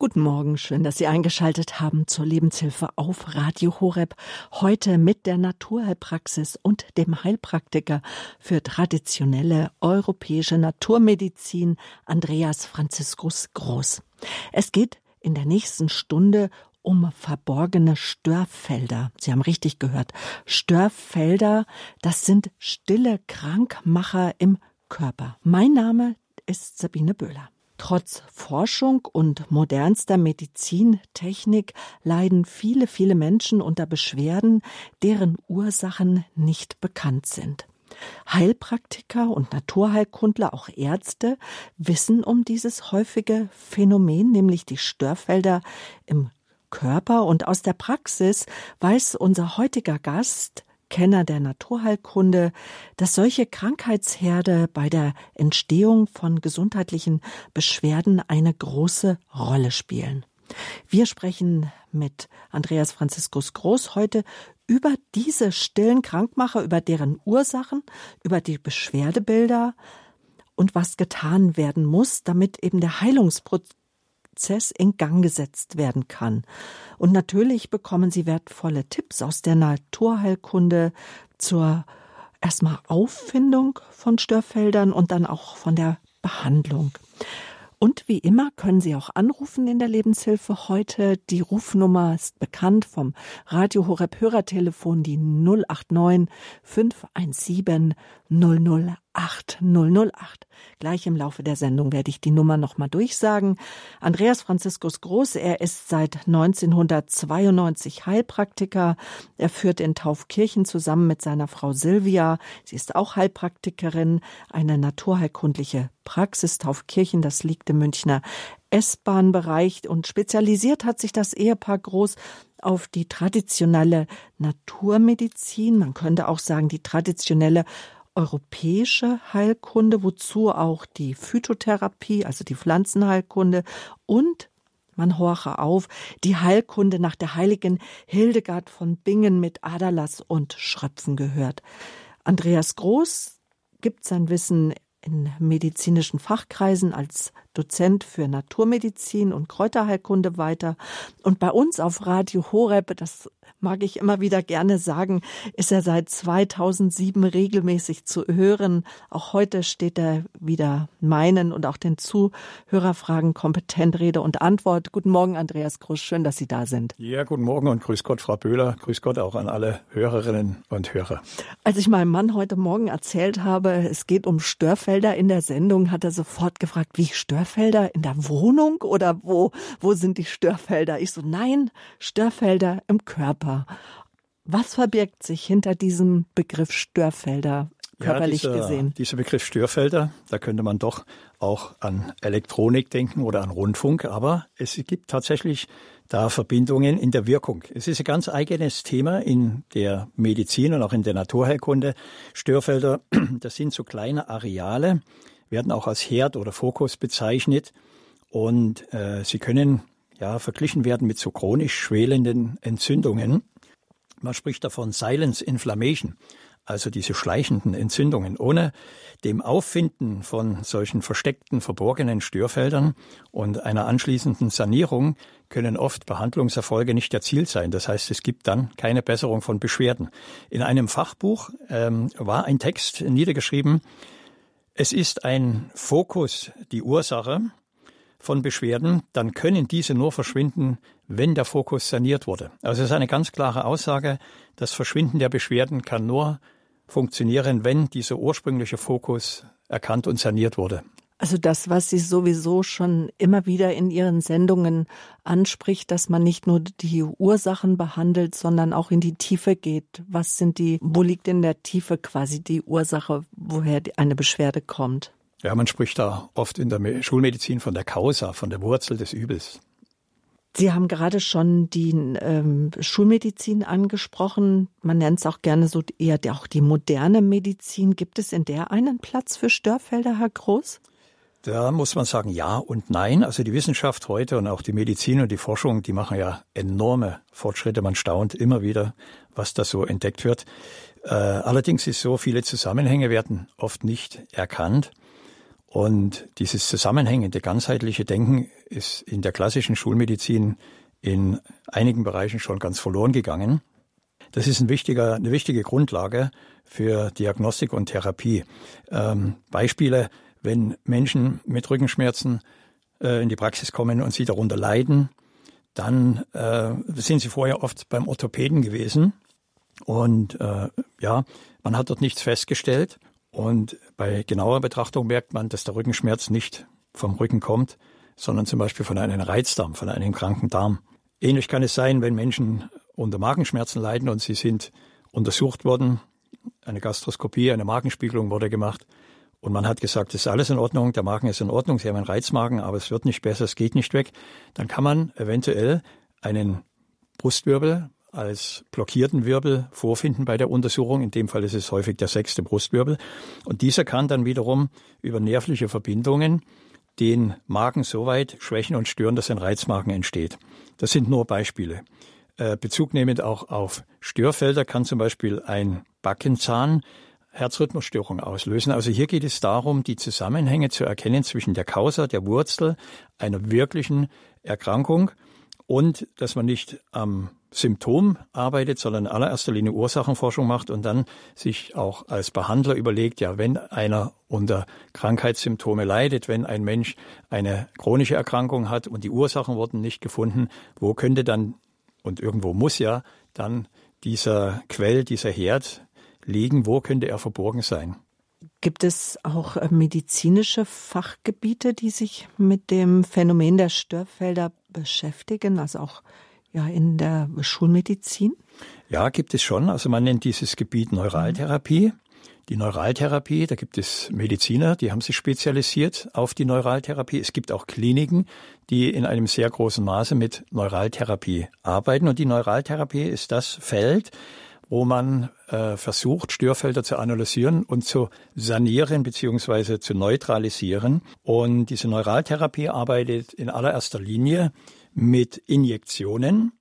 Guten Morgen, schön, dass Sie eingeschaltet haben zur Lebenshilfe auf Radio Horeb. Heute mit der Naturheilpraxis und dem Heilpraktiker für traditionelle europäische Naturmedizin Andreas Franziskus Groß. Es geht in der nächsten Stunde um verborgene Störfelder. Sie haben richtig gehört. Störfelder, das sind stille Krankmacher im Körper. Mein Name ist Sabine Böhler. Trotz Forschung und modernster Medizintechnik leiden viele, viele Menschen unter Beschwerden, deren Ursachen nicht bekannt sind. Heilpraktiker und Naturheilkundler, auch Ärzte, wissen um dieses häufige Phänomen, nämlich die Störfelder im Körper. Und aus der Praxis weiß unser heutiger Gast, Kenner der Naturheilkunde, dass solche Krankheitsherde bei der Entstehung von gesundheitlichen Beschwerden eine große Rolle spielen. Wir sprechen mit Andreas Franziskus Groß heute über diese stillen Krankmacher, über deren Ursachen, über die Beschwerdebilder und was getan werden muss, damit eben der Heilungsprozess Prozess in Gang gesetzt werden kann. Und natürlich bekommen Sie wertvolle Tipps aus der Naturheilkunde zur erstmal Auffindung von Störfeldern und dann auch von der Behandlung. Und wie immer können Sie auch anrufen in der Lebenshilfe heute. Die Rufnummer ist bekannt vom Radio Horeb Hörertelefon, die 089 517 008 008. Gleich im Laufe der Sendung werde ich die Nummer nochmal durchsagen. Andreas Franziskus Groß, er ist seit 1992 Heilpraktiker. Er führt in Taufkirchen zusammen mit seiner Frau Silvia. Sie ist auch Heilpraktikerin, eine naturheilkundliche Praxis Taufkirchen. Das liegt im Münchner S-Bahn-Bereich und spezialisiert hat sich das Ehepaar Groß auf die traditionelle Naturmedizin. Man könnte auch sagen, die traditionelle europäische Heilkunde, wozu auch die Phytotherapie, also die Pflanzenheilkunde und man horche auf, die Heilkunde nach der heiligen Hildegard von Bingen mit Aderlass und Schröpfen gehört. Andreas Groß gibt sein Wissen in medizinischen Fachkreisen als Dozent für Naturmedizin und Kräuterheilkunde weiter. Und bei uns auf Radio Horeb, das mag ich immer wieder gerne sagen, ist er seit 2007 regelmäßig zu hören. Auch heute steht er wieder meinen und auch den Zuhörerfragen kompetent Rede und Antwort. Guten Morgen, Andreas Krusch. Schön, dass Sie da sind. Ja, guten Morgen und grüß Gott, Frau Böhler. Grüß Gott auch an alle Hörerinnen und Hörer. Als ich meinem Mann heute Morgen erzählt habe, es geht um Störfelder in der Sendung, hat er sofort gefragt, wie Störfelder in der Wohnung oder wo, wo sind die Störfelder? Ich so, nein, Störfelder im Körper. Körper. Was verbirgt sich hinter diesem Begriff Störfelder körperlich ja, dieser, gesehen? Dieser Begriff Störfelder, da könnte man doch auch an Elektronik denken oder an Rundfunk, aber es gibt tatsächlich da Verbindungen in der Wirkung. Es ist ein ganz eigenes Thema in der Medizin und auch in der Naturheilkunde. Störfelder, das sind so kleine Areale, werden auch als Herd oder Fokus bezeichnet und äh, sie können ja, verglichen werden mit so chronisch schwelenden Entzündungen. Man spricht davon Silence Inflammation, also diese schleichenden Entzündungen. Ohne dem Auffinden von solchen versteckten, verborgenen Störfeldern und einer anschließenden Sanierung können oft Behandlungserfolge nicht erzielt sein. Das heißt, es gibt dann keine Besserung von Beschwerden. In einem Fachbuch ähm, war ein Text niedergeschrieben, es ist ein Fokus die Ursache, von Beschwerden, dann können diese nur verschwinden, wenn der Fokus saniert wurde. Also es ist eine ganz klare Aussage, das Verschwinden der Beschwerden kann nur funktionieren, wenn dieser ursprüngliche Fokus erkannt und saniert wurde. Also das, was sie sowieso schon immer wieder in ihren Sendungen anspricht, dass man nicht nur die Ursachen behandelt, sondern auch in die Tiefe geht. Was sind die, wo liegt in der Tiefe quasi die Ursache, woher eine Beschwerde kommt? Ja, man spricht da oft in der Schulmedizin von der Causa, von der Wurzel des Übels. Sie haben gerade schon die ähm, Schulmedizin angesprochen. Man nennt es auch gerne so eher auch die moderne Medizin. Gibt es in der einen Platz für Störfelder, Herr Groß? Da muss man sagen ja und nein. Also die Wissenschaft heute und auch die Medizin und die Forschung, die machen ja enorme Fortschritte. Man staunt immer wieder, was da so entdeckt wird. Äh, allerdings ist so, viele Zusammenhänge werden oft nicht erkannt. Und dieses zusammenhängende, ganzheitliche Denken ist in der klassischen Schulmedizin in einigen Bereichen schon ganz verloren gegangen. Das ist ein wichtiger, eine wichtige Grundlage für Diagnostik und Therapie. Ähm, Beispiele, wenn Menschen mit Rückenschmerzen äh, in die Praxis kommen und sie darunter leiden, dann äh, sind sie vorher oft beim Orthopäden gewesen. Und äh, ja, man hat dort nichts festgestellt. Und bei genauer Betrachtung merkt man, dass der Rückenschmerz nicht vom Rücken kommt, sondern zum Beispiel von einem Reizdarm, von einem kranken Darm. Ähnlich kann es sein, wenn Menschen unter Magenschmerzen leiden und sie sind untersucht worden, eine Gastroskopie, eine Magenspiegelung wurde gemacht und man hat gesagt, es ist alles in Ordnung, der Magen ist in Ordnung, Sie haben einen Reizmagen, aber es wird nicht besser, es geht nicht weg. Dann kann man eventuell einen Brustwirbel als blockierten Wirbel vorfinden bei der Untersuchung. In dem Fall ist es häufig der sechste Brustwirbel. Und dieser kann dann wiederum über nervliche Verbindungen den Magen so weit schwächen und stören, dass ein Reizmagen entsteht. Das sind nur Beispiele. Äh, Bezug nehmend auch auf Störfelder kann zum Beispiel ein Backenzahn Herzrhythmusstörung auslösen. Also hier geht es darum, die Zusammenhänge zu erkennen zwischen der Causa, der Wurzel einer wirklichen Erkrankung und dass man nicht am Symptom arbeitet, sondern in allererster Linie Ursachenforschung macht und dann sich auch als Behandler überlegt, ja, wenn einer unter Krankheitssymptome leidet, wenn ein Mensch eine chronische Erkrankung hat und die Ursachen wurden nicht gefunden, wo könnte dann, und irgendwo muss ja dann dieser Quell, dieser Herd liegen, wo könnte er verborgen sein? Gibt es auch äh, medizinische Fachgebiete, die sich mit dem Phänomen der Störfelder beschäftigen, also auch ja in der Schulmedizin? Ja, gibt es schon. Also man nennt dieses Gebiet Neuraltherapie. Die Neuraltherapie, da gibt es Mediziner, die haben sich spezialisiert auf die Neuraltherapie. Es gibt auch Kliniken, die in einem sehr großen Maße mit Neuraltherapie arbeiten. Und die Neuraltherapie ist das Feld, wo man äh, versucht, Störfelder zu analysieren und zu sanieren beziehungsweise zu neutralisieren. Und diese Neuraltherapie arbeitet in allererster Linie mit Injektionen.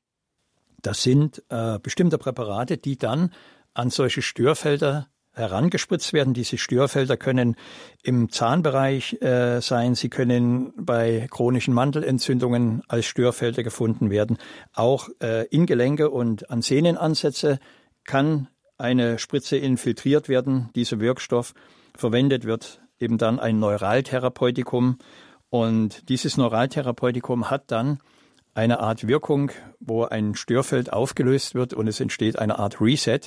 Das sind äh, bestimmte Präparate, die dann an solche Störfelder herangespritzt werden. Diese Störfelder können im Zahnbereich äh, sein, sie können bei chronischen Mandelentzündungen als Störfelder gefunden werden, auch äh, in Gelenke und an Sehnenansätze kann eine Spritze infiltriert werden, dieser Wirkstoff. Verwendet wird eben dann ein Neuraltherapeutikum. Und dieses Neuraltherapeutikum hat dann eine Art Wirkung, wo ein Störfeld aufgelöst wird und es entsteht eine Art Reset.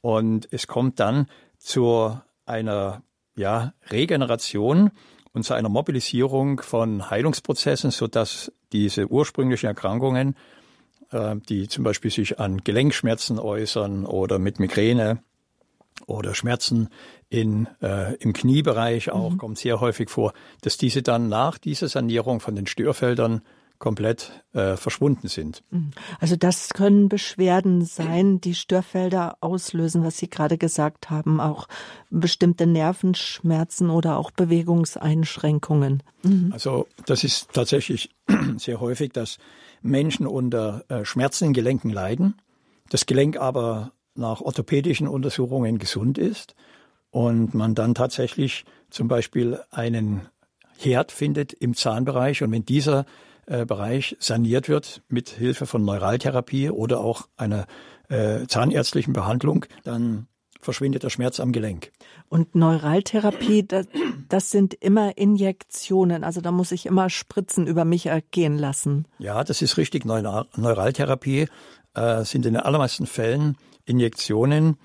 Und es kommt dann zu einer ja, Regeneration und zu einer Mobilisierung von Heilungsprozessen, sodass diese ursprünglichen Erkrankungen äh, die zum Beispiel sich an Gelenkschmerzen äußern oder mit Migräne oder Schmerzen in, äh, im Kniebereich auch, mhm. kommt sehr häufig vor, dass diese dann nach dieser Sanierung von den Störfeldern komplett äh, verschwunden sind. Mhm. Also das können Beschwerden sein, die Störfelder auslösen, was Sie gerade gesagt haben, auch bestimmte Nervenschmerzen oder auch Bewegungseinschränkungen. Mhm. Also das ist tatsächlich sehr häufig, dass Menschen unter äh, Schmerzen in Gelenken leiden, das Gelenk aber nach orthopädischen Untersuchungen gesund ist und man dann tatsächlich zum Beispiel einen Herd findet im Zahnbereich und wenn dieser äh, Bereich saniert wird mit Hilfe von Neuraltherapie oder auch einer äh, zahnärztlichen Behandlung, dann verschwindet der Schmerz am Gelenk. Und Neuraltherapie, das, das, sind immer Injektionen, also da muss ich immer Spritzen über mich ergehen lassen. Ja, das ist richtig. Neuraltherapie äh, sind in den allermeisten Fällen Injektionen.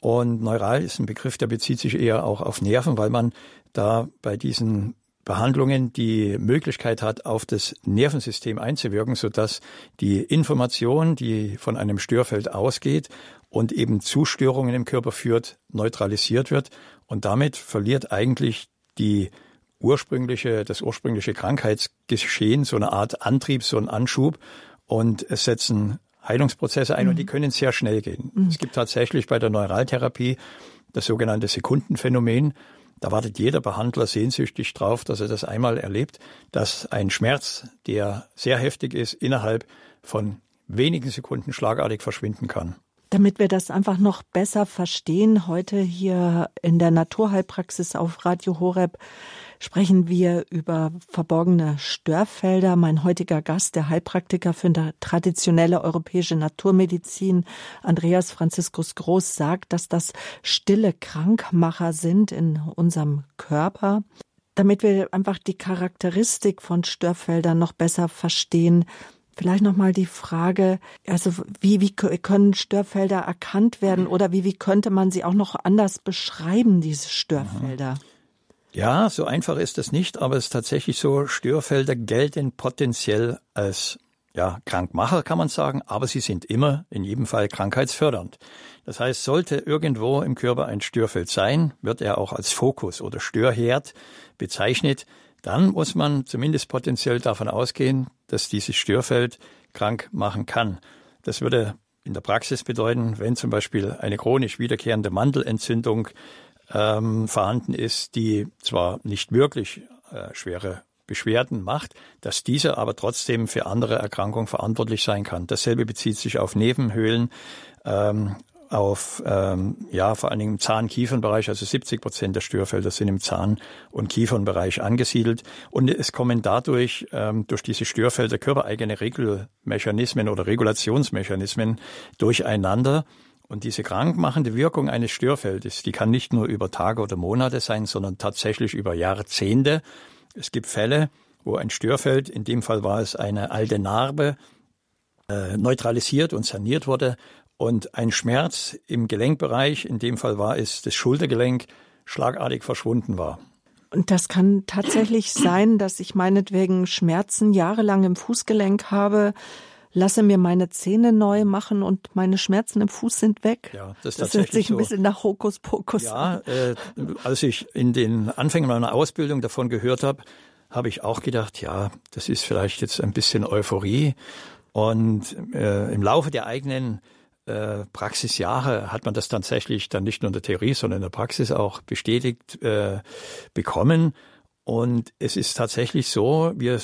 Und neural ist ein Begriff, der bezieht sich eher auch auf Nerven, weil man da bei diesen Behandlungen die Möglichkeit hat, auf das Nervensystem einzuwirken, sodass die Information, die von einem Störfeld ausgeht und eben zu Störungen im Körper führt, neutralisiert wird. Und damit verliert eigentlich die ursprüngliche, das ursprüngliche Krankheitsgeschehen so eine Art Antrieb, so einen Anschub. Und es setzen Heilungsprozesse ein mhm. und die mhm. können sehr schnell gehen. Mhm. Es gibt tatsächlich bei der Neuraltherapie das sogenannte Sekundenphänomen. Da wartet jeder Behandler sehnsüchtig drauf, dass er das einmal erlebt, dass ein Schmerz, der sehr heftig ist, innerhalb von wenigen Sekunden schlagartig verschwinden kann. Damit wir das einfach noch besser verstehen, heute hier in der Naturheilpraxis auf Radio Horeb sprechen wir über verborgene Störfelder. Mein heutiger Gast, der Heilpraktiker für traditionelle europäische Naturmedizin, Andreas Franziskus Groß, sagt, dass das stille Krankmacher sind in unserem Körper. Damit wir einfach die Charakteristik von Störfeldern noch besser verstehen, Vielleicht nochmal die Frage, also wie, wie können Störfelder erkannt werden oder wie, wie könnte man sie auch noch anders beschreiben, diese Störfelder? Ja, so einfach ist das nicht, aber es ist tatsächlich so, Störfelder gelten potenziell als ja, Krankmacher kann man sagen, aber sie sind immer in jedem Fall krankheitsfördernd. Das heißt, sollte irgendwo im Körper ein Störfeld sein, wird er auch als Fokus oder Störherd bezeichnet dann muss man zumindest potenziell davon ausgehen, dass dieses Störfeld krank machen kann. Das würde in der Praxis bedeuten, wenn zum Beispiel eine chronisch wiederkehrende Mandelentzündung ähm, vorhanden ist, die zwar nicht wirklich äh, schwere Beschwerden macht, dass diese aber trotzdem für andere Erkrankungen verantwortlich sein kann. Dasselbe bezieht sich auf Nebenhöhlen, ähm, auf ähm, ja vor allen Dingen im Zahn-Kiefernbereich, also 70 Prozent der Störfelder sind im Zahn- und Kiefernbereich angesiedelt und es kommen dadurch ähm, durch diese Störfelder körpereigene Regelmechanismen oder Regulationsmechanismen durcheinander. Und diese krankmachende Wirkung eines Störfeldes, die kann nicht nur über Tage oder Monate sein, sondern tatsächlich über Jahrzehnte. Es gibt Fälle, wo ein Störfeld, in dem Fall war es eine alte Narbe, äh, neutralisiert und saniert wurde und ein Schmerz im Gelenkbereich, in dem Fall war es das Schultergelenk, schlagartig verschwunden war. Und das kann tatsächlich sein, dass ich meinetwegen Schmerzen jahrelang im Fußgelenk habe, lasse mir meine Zähne neu machen und meine Schmerzen im Fuß sind weg. Ja, das, das hört sich ein bisschen nach Hokuspokus ja, an. Äh, als ich in den Anfängen meiner Ausbildung davon gehört habe, habe ich auch gedacht, ja, das ist vielleicht jetzt ein bisschen Euphorie. Und äh, im Laufe der eigenen äh, Praxisjahre hat man das tatsächlich dann nicht nur in der Theorie, sondern in der Praxis auch bestätigt äh, bekommen. Und es ist tatsächlich so, wir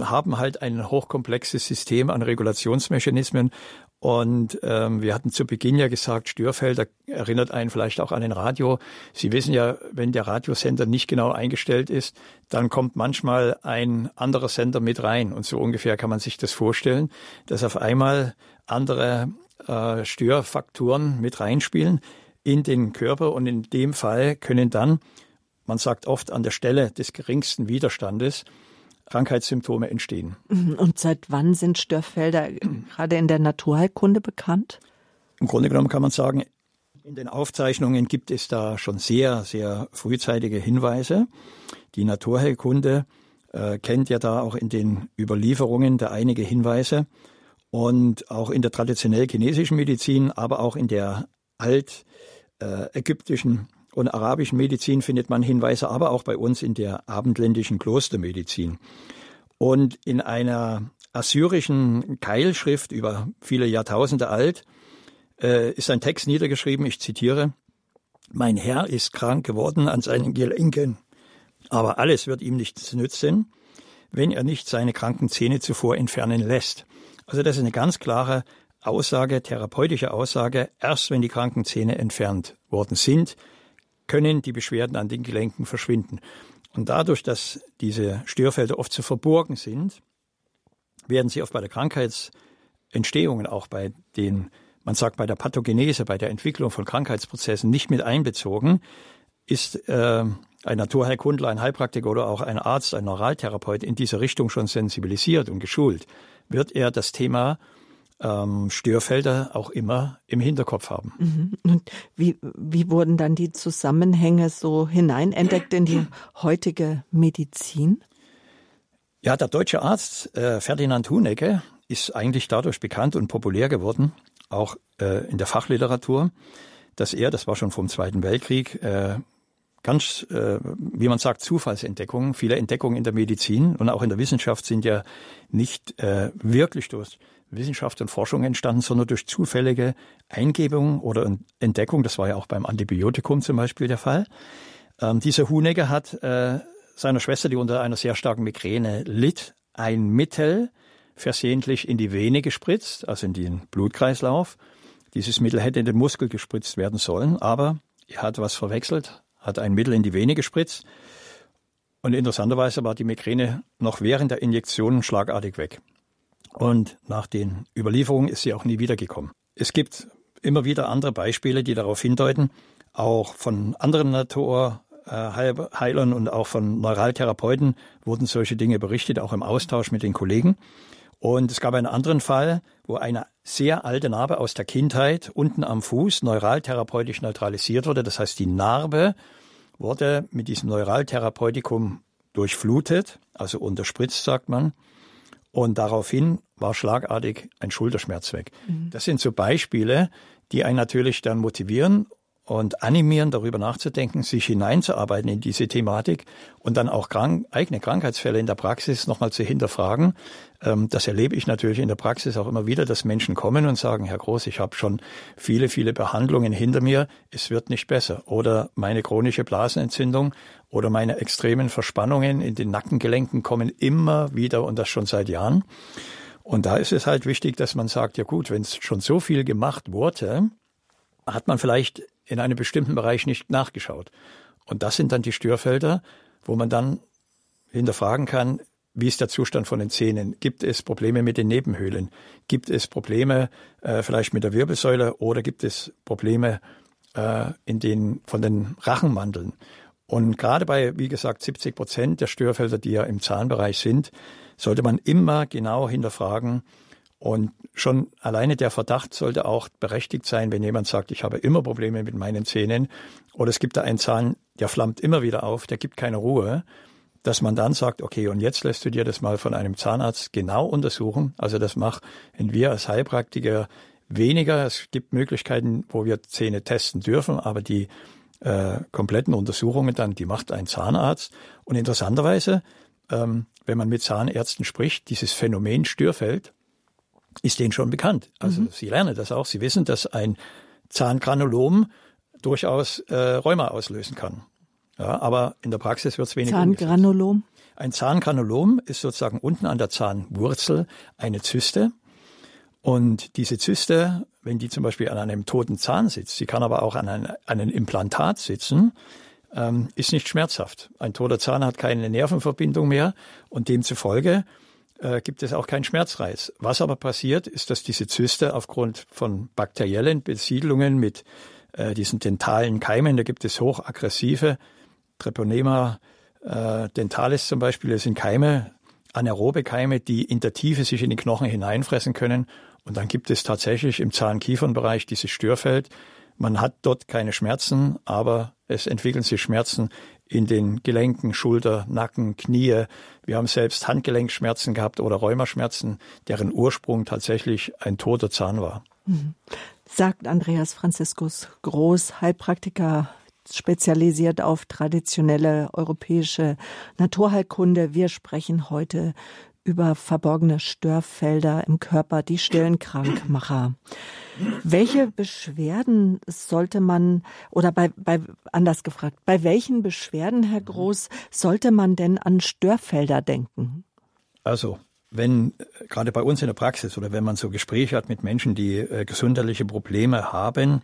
haben halt ein hochkomplexes System an Regulationsmechanismen. Und ähm, wir hatten zu Beginn ja gesagt, Störfelder erinnert einen vielleicht auch an ein Radio. Sie wissen ja, wenn der Radiosender nicht genau eingestellt ist, dann kommt manchmal ein anderer Sender mit rein. Und so ungefähr kann man sich das vorstellen, dass auf einmal andere äh, Störfaktoren mit reinspielen in den Körper und in dem Fall können dann, man sagt oft an der Stelle des geringsten Widerstandes, Krankheitssymptome entstehen. Mhm. Und seit wann sind Störfelder gerade in der Naturheilkunde bekannt? Im Grunde genommen kann man sagen, in den Aufzeichnungen gibt es da schon sehr, sehr frühzeitige Hinweise. Die Naturheilkunde äh, kennt ja da auch in den Überlieferungen da einige Hinweise. Und auch in der traditionell chinesischen Medizin, aber auch in der altägyptischen äh, und arabischen Medizin findet man Hinweise, aber auch bei uns in der abendländischen Klostermedizin. Und in einer assyrischen Keilschrift über viele Jahrtausende alt äh, ist ein Text niedergeschrieben, ich zitiere, Mein Herr ist krank geworden an seinen Gelenken, aber alles wird ihm nichts nützen, wenn er nicht seine kranken Zähne zuvor entfernen lässt. Also das ist eine ganz klare Aussage, therapeutische Aussage. Erst wenn die kranken Zähne entfernt worden sind, können die Beschwerden an den Gelenken verschwinden. Und dadurch, dass diese Störfelder oft zu verborgen sind, werden sie oft bei der Krankheitsentstehung und auch bei den, man sagt bei der Pathogenese, bei der Entwicklung von Krankheitsprozessen nicht mit einbezogen, ist äh, ein Naturheilkundler, ein Heilpraktiker oder auch ein Arzt, ein Neuraltherapeut in diese Richtung schon sensibilisiert und geschult wird er das Thema ähm, Störfelder auch immer im Hinterkopf haben. Mhm. Und wie, wie wurden dann die Zusammenhänge so hineinentdeckt in die heutige Medizin? Ja, der deutsche Arzt äh, Ferdinand Hunecke ist eigentlich dadurch bekannt und populär geworden, auch äh, in der Fachliteratur, dass er, das war schon vom Zweiten Weltkrieg, äh, ganz, äh, wie man sagt, Zufallsentdeckungen. Viele Entdeckungen in der Medizin und auch in der Wissenschaft sind ja nicht äh, wirklich durch Wissenschaft und Forschung entstanden, sondern durch zufällige Eingebung oder Entdeckung. Das war ja auch beim Antibiotikum zum Beispiel der Fall. Ähm, dieser Hunegger hat äh, seiner Schwester, die unter einer sehr starken Migräne litt, ein Mittel versehentlich in die Vene gespritzt, also in den Blutkreislauf. Dieses Mittel hätte in den Muskel gespritzt werden sollen, aber er hat was verwechselt, hat ein Mittel in die Vene gespritzt Und interessanterweise war die Migräne noch während der Injektionen schlagartig weg. Und nach den Überlieferungen ist sie auch nie wiedergekommen. Es gibt immer wieder andere Beispiele, die darauf hindeuten, auch von anderen Naturheilern und auch von Neuraltherapeuten wurden solche Dinge berichtet, auch im Austausch mit den Kollegen. Und es gab einen anderen Fall, wo eine sehr alte Narbe aus der Kindheit unten am Fuß neuraltherapeutisch neutralisiert wurde. Das heißt, die Narbe wurde mit diesem Neuraltherapeutikum durchflutet, also unterspritzt, sagt man. Und daraufhin war schlagartig ein Schulterschmerz weg. Mhm. Das sind so Beispiele, die einen natürlich dann motivieren und animieren, darüber nachzudenken, sich hineinzuarbeiten in diese Thematik und dann auch krank, eigene Krankheitsfälle in der Praxis nochmal zu hinterfragen. Ähm, das erlebe ich natürlich in der Praxis auch immer wieder, dass Menschen kommen und sagen, Herr Groß, ich habe schon viele, viele Behandlungen hinter mir, es wird nicht besser. Oder meine chronische Blasenentzündung oder meine extremen Verspannungen in den Nackengelenken kommen immer wieder und das schon seit Jahren. Und da ist es halt wichtig, dass man sagt, ja gut, wenn es schon so viel gemacht wurde, hat man vielleicht in einem bestimmten Bereich nicht nachgeschaut. Und das sind dann die Störfelder, wo man dann hinterfragen kann, wie ist der Zustand von den Zähnen? Gibt es Probleme mit den Nebenhöhlen? Gibt es Probleme äh, vielleicht mit der Wirbelsäule oder gibt es Probleme äh, in den, von den Rachenmandeln? Und gerade bei, wie gesagt, 70 Prozent der Störfelder, die ja im Zahnbereich sind, sollte man immer genau hinterfragen, und schon alleine der Verdacht sollte auch berechtigt sein, wenn jemand sagt, ich habe immer Probleme mit meinen Zähnen oder es gibt da einen Zahn, der flammt immer wieder auf, der gibt keine Ruhe, dass man dann sagt, okay, und jetzt lässt du dir das mal von einem Zahnarzt genau untersuchen. Also das machen wir als Heilpraktiker weniger. Es gibt Möglichkeiten, wo wir Zähne testen dürfen, aber die äh, kompletten Untersuchungen dann, die macht ein Zahnarzt. Und interessanterweise, ähm, wenn man mit Zahnärzten spricht, dieses Phänomen Störfeld, ist denen schon bekannt. Also mhm. sie lernen das auch. Sie wissen, dass ein Zahngranulom durchaus äh, Rheuma auslösen kann. Ja, aber in der Praxis wird es weniger. Zahngranulom? Ein Zahngranulom ist sozusagen unten an der Zahnwurzel eine Zyste. Und diese Zyste, wenn die zum Beispiel an einem toten Zahn sitzt, sie kann aber auch an einem Implantat sitzen, ähm, ist nicht schmerzhaft. Ein toter Zahn hat keine Nervenverbindung mehr und demzufolge äh, gibt es auch keinen Schmerzreiz. Was aber passiert, ist, dass diese Zyste aufgrund von bakteriellen Besiedlungen mit äh, diesen dentalen Keimen, da gibt es hochaggressive Treponema äh, dentalis zum Beispiel, das sind Keime, anaerobe Keime, die in der Tiefe sich in die Knochen hineinfressen können. Und dann gibt es tatsächlich im Zahnkiefernbereich dieses Störfeld. Man hat dort keine Schmerzen, aber es entwickeln sich Schmerzen in den Gelenken, Schulter, Nacken, Knie. Wir haben selbst Handgelenkschmerzen gehabt oder Rheumaschmerzen, deren Ursprung tatsächlich ein toter Zahn war. Mhm. Sagt Andreas Franziskus Groß, Heilpraktiker, spezialisiert auf traditionelle europäische Naturheilkunde. Wir sprechen heute über verborgene Störfelder im Körper, die stillen Krankmacher. Welche Beschwerden sollte man, oder bei, bei, anders gefragt, bei welchen Beschwerden, Herr Groß, sollte man denn an Störfelder denken? Also, wenn gerade bei uns in der Praxis oder wenn man so Gespräche hat mit Menschen, die äh, gesundheitliche Probleme haben,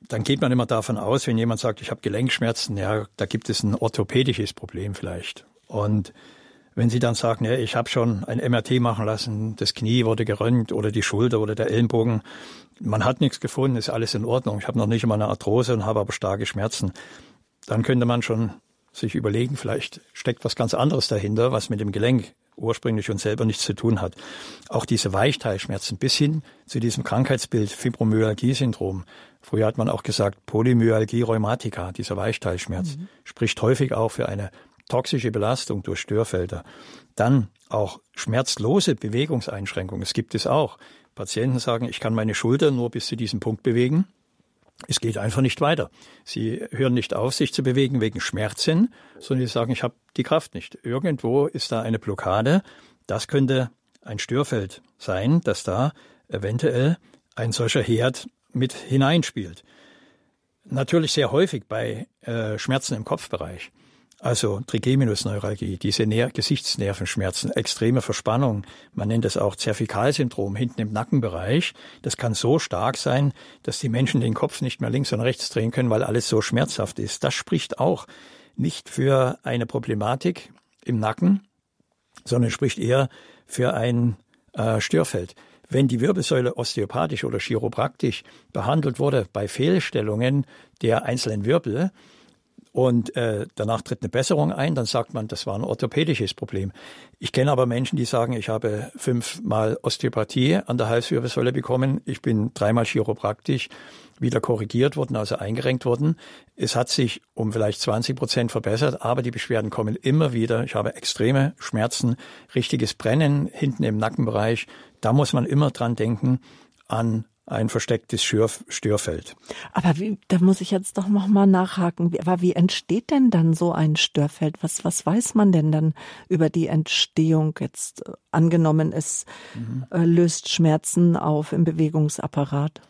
dann geht man immer davon aus, wenn jemand sagt, ich habe Gelenkschmerzen, ja, da gibt es ein orthopädisches Problem vielleicht. Und wenn Sie dann sagen, ja, ich habe schon ein MRT machen lassen, das Knie wurde gerönt oder die Schulter oder der Ellenbogen, man hat nichts gefunden, ist alles in Ordnung. Ich habe noch nicht mal eine Arthrose und habe aber starke Schmerzen. Dann könnte man schon sich überlegen, vielleicht steckt was ganz anderes dahinter, was mit dem Gelenk ursprünglich und selber nichts zu tun hat. Auch diese Weichteilschmerzen bis hin zu diesem Krankheitsbild Fibromyalgie-Syndrom. Früher hat man auch gesagt Polymyalgie rheumatica, dieser Weichteilschmerz, mhm. spricht häufig auch für eine toxische Belastung durch Störfelder. Dann auch schmerzlose Bewegungseinschränkungen. Es gibt es auch. Patienten sagen, ich kann meine Schulter nur bis zu diesem Punkt bewegen. Es geht einfach nicht weiter. Sie hören nicht auf, sich zu bewegen wegen Schmerzen, sondern sie sagen, ich habe die Kraft nicht. Irgendwo ist da eine Blockade. Das könnte ein Störfeld sein, dass da eventuell ein solcher Herd mit hineinspielt. Natürlich sehr häufig bei äh, Schmerzen im Kopfbereich. Also Trigeminusneuralgie, diese Ner Gesichtsnervenschmerzen, extreme Verspannung, man nennt es auch Zervikalsyndrom hinten im Nackenbereich. Das kann so stark sein, dass die Menschen den Kopf nicht mehr links und rechts drehen können, weil alles so schmerzhaft ist. Das spricht auch nicht für eine Problematik im Nacken, sondern spricht eher für ein äh, Störfeld. Wenn die Wirbelsäule osteopathisch oder chiropraktisch behandelt wurde bei Fehlstellungen der einzelnen Wirbel, und äh, danach tritt eine Besserung ein, dann sagt man, das war ein orthopädisches Problem. Ich kenne aber Menschen, die sagen, ich habe fünfmal Osteopathie an der Halswirbelsäule bekommen, ich bin dreimal chiropraktisch wieder korrigiert worden, also eingerenkt worden. Es hat sich um vielleicht 20 Prozent verbessert, aber die Beschwerden kommen immer wieder. Ich habe extreme Schmerzen, richtiges Brennen hinten im Nackenbereich. Da muss man immer dran denken an ein verstecktes Störfeld. Aber wie, da muss ich jetzt doch noch mal nachhaken. Aber wie entsteht denn dann so ein Störfeld? Was, was weiß man denn dann über die Entstehung jetzt? Äh, angenommen, es mhm. äh, löst Schmerzen auf im Bewegungsapparat.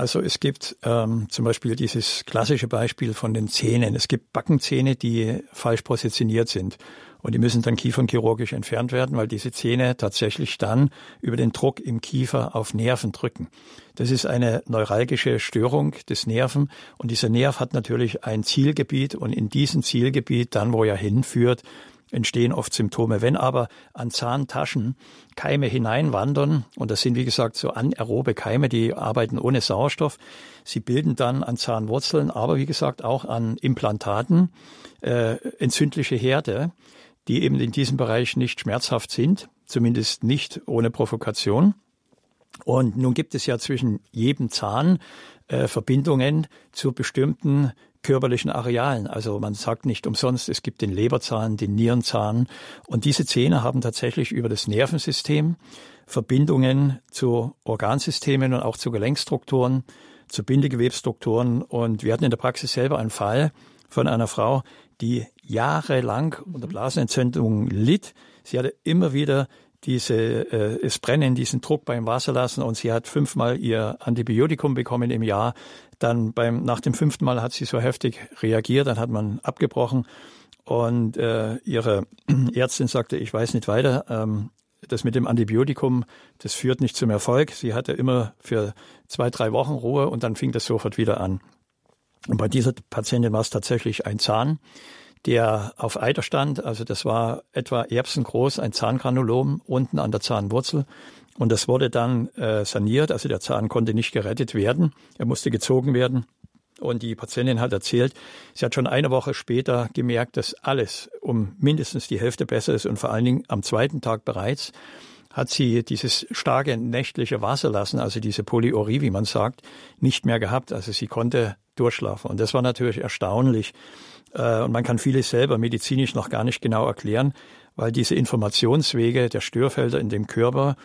Also es gibt ähm, zum Beispiel dieses klassische Beispiel von den Zähnen. Es gibt Backenzähne, die falsch positioniert sind. Und die müssen dann kiefernchirurgisch entfernt werden, weil diese Zähne tatsächlich dann über den Druck im Kiefer auf Nerven drücken. Das ist eine neuralgische Störung des Nerven. Und dieser Nerv hat natürlich ein Zielgebiet. Und in diesem Zielgebiet, dann wo er hinführt, entstehen oft Symptome. Wenn aber an Zahntaschen Keime hineinwandern, und das sind wie gesagt so anaerobe Keime, die arbeiten ohne Sauerstoff, sie bilden dann an Zahnwurzeln, aber wie gesagt auch an Implantaten äh, entzündliche Herde, die eben in diesem Bereich nicht schmerzhaft sind, zumindest nicht ohne Provokation. Und nun gibt es ja zwischen jedem Zahn äh, Verbindungen zu bestimmten körperlichen Arealen. Also man sagt nicht umsonst, es gibt den Leberzahn, den Nierenzahn. Und diese Zähne haben tatsächlich über das Nervensystem Verbindungen zu Organsystemen und auch zu Gelenkstrukturen, zu Bindegewebsstrukturen. Und wir hatten in der Praxis selber einen Fall von einer Frau, die jahrelang unter Blasenentzündung litt. Sie hatte immer wieder diese, äh, es brennen, diesen Druck beim Wasserlassen und sie hat fünfmal ihr Antibiotikum bekommen im Jahr. Dann beim, nach dem fünften Mal hat sie so heftig reagiert, dann hat man abgebrochen und äh, ihre Ärztin sagte, ich weiß nicht weiter, ähm, das mit dem Antibiotikum, das führt nicht zum Erfolg. Sie hatte immer für zwei, drei Wochen Ruhe und dann fing das sofort wieder an. Und bei dieser Patientin war es tatsächlich ein Zahn, der auf Eiter stand. Also das war etwa erbsengroß, ein Zahngranulom unten an der Zahnwurzel. Und das wurde dann äh, saniert. Also der Zahn konnte nicht gerettet werden. Er musste gezogen werden. Und die Patientin hat erzählt, sie hat schon eine Woche später gemerkt, dass alles um mindestens die Hälfte besser ist und vor allen Dingen am zweiten Tag bereits hat sie dieses starke nächtliche Wasserlassen, also diese Polyurie, wie man sagt, nicht mehr gehabt. Also sie konnte durchschlafen. Und das war natürlich erstaunlich. Äh, und man kann vieles selber medizinisch noch gar nicht genau erklären, weil diese Informationswege der Störfelder in dem Körper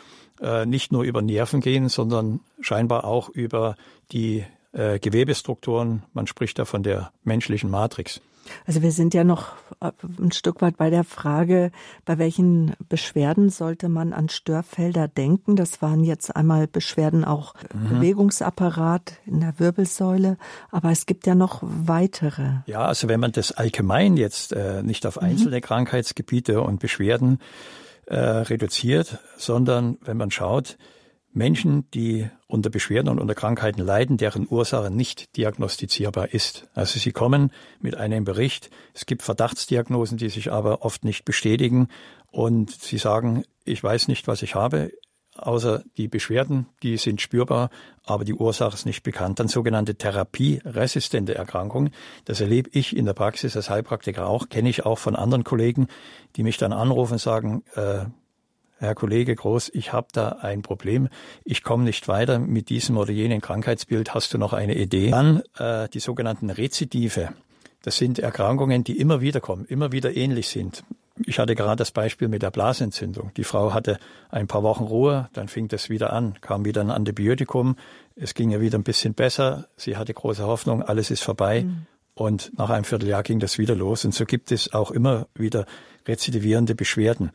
äh, nicht nur über Nerven gehen, sondern scheinbar auch über die äh, Gewebestrukturen. Man spricht da von der menschlichen Matrix. Also wir sind ja noch äh, ein Stück weit bei der Frage, bei welchen Beschwerden sollte man an Störfelder denken? Das waren jetzt einmal Beschwerden auch mhm. Bewegungsapparat in der Wirbelsäule, aber es gibt ja noch weitere. Ja, also wenn man das allgemein jetzt äh, nicht auf mhm. einzelne mhm. Krankheitsgebiete und Beschwerden äh, reduziert, sondern wenn man schaut, Menschen, die unter Beschwerden und unter Krankheiten leiden, deren Ursache nicht diagnostizierbar ist. Also sie kommen mit einem Bericht. Es gibt Verdachtsdiagnosen, die sich aber oft nicht bestätigen. Und sie sagen, ich weiß nicht, was ich habe, außer die Beschwerden, die sind spürbar, aber die Ursache ist nicht bekannt. Dann sogenannte therapieresistente Erkrankungen. Das erlebe ich in der Praxis als Heilpraktiker auch, kenne ich auch von anderen Kollegen, die mich dann anrufen und sagen, äh, Herr Kollege Groß, ich habe da ein Problem, ich komme nicht weiter mit diesem oder jenem Krankheitsbild, hast du noch eine Idee? Dann äh, die sogenannten Rezidive. Das sind Erkrankungen, die immer wieder kommen, immer wieder ähnlich sind. Ich hatte gerade das Beispiel mit der Blasentzündung. Die Frau hatte ein paar Wochen Ruhe, dann fing das wieder an, kam wieder ein Antibiotikum, es ging ihr wieder ein bisschen besser, sie hatte große Hoffnung, alles ist vorbei. Mhm. Und nach einem Vierteljahr ging das wieder los. Und so gibt es auch immer wieder rezidivierende Beschwerden.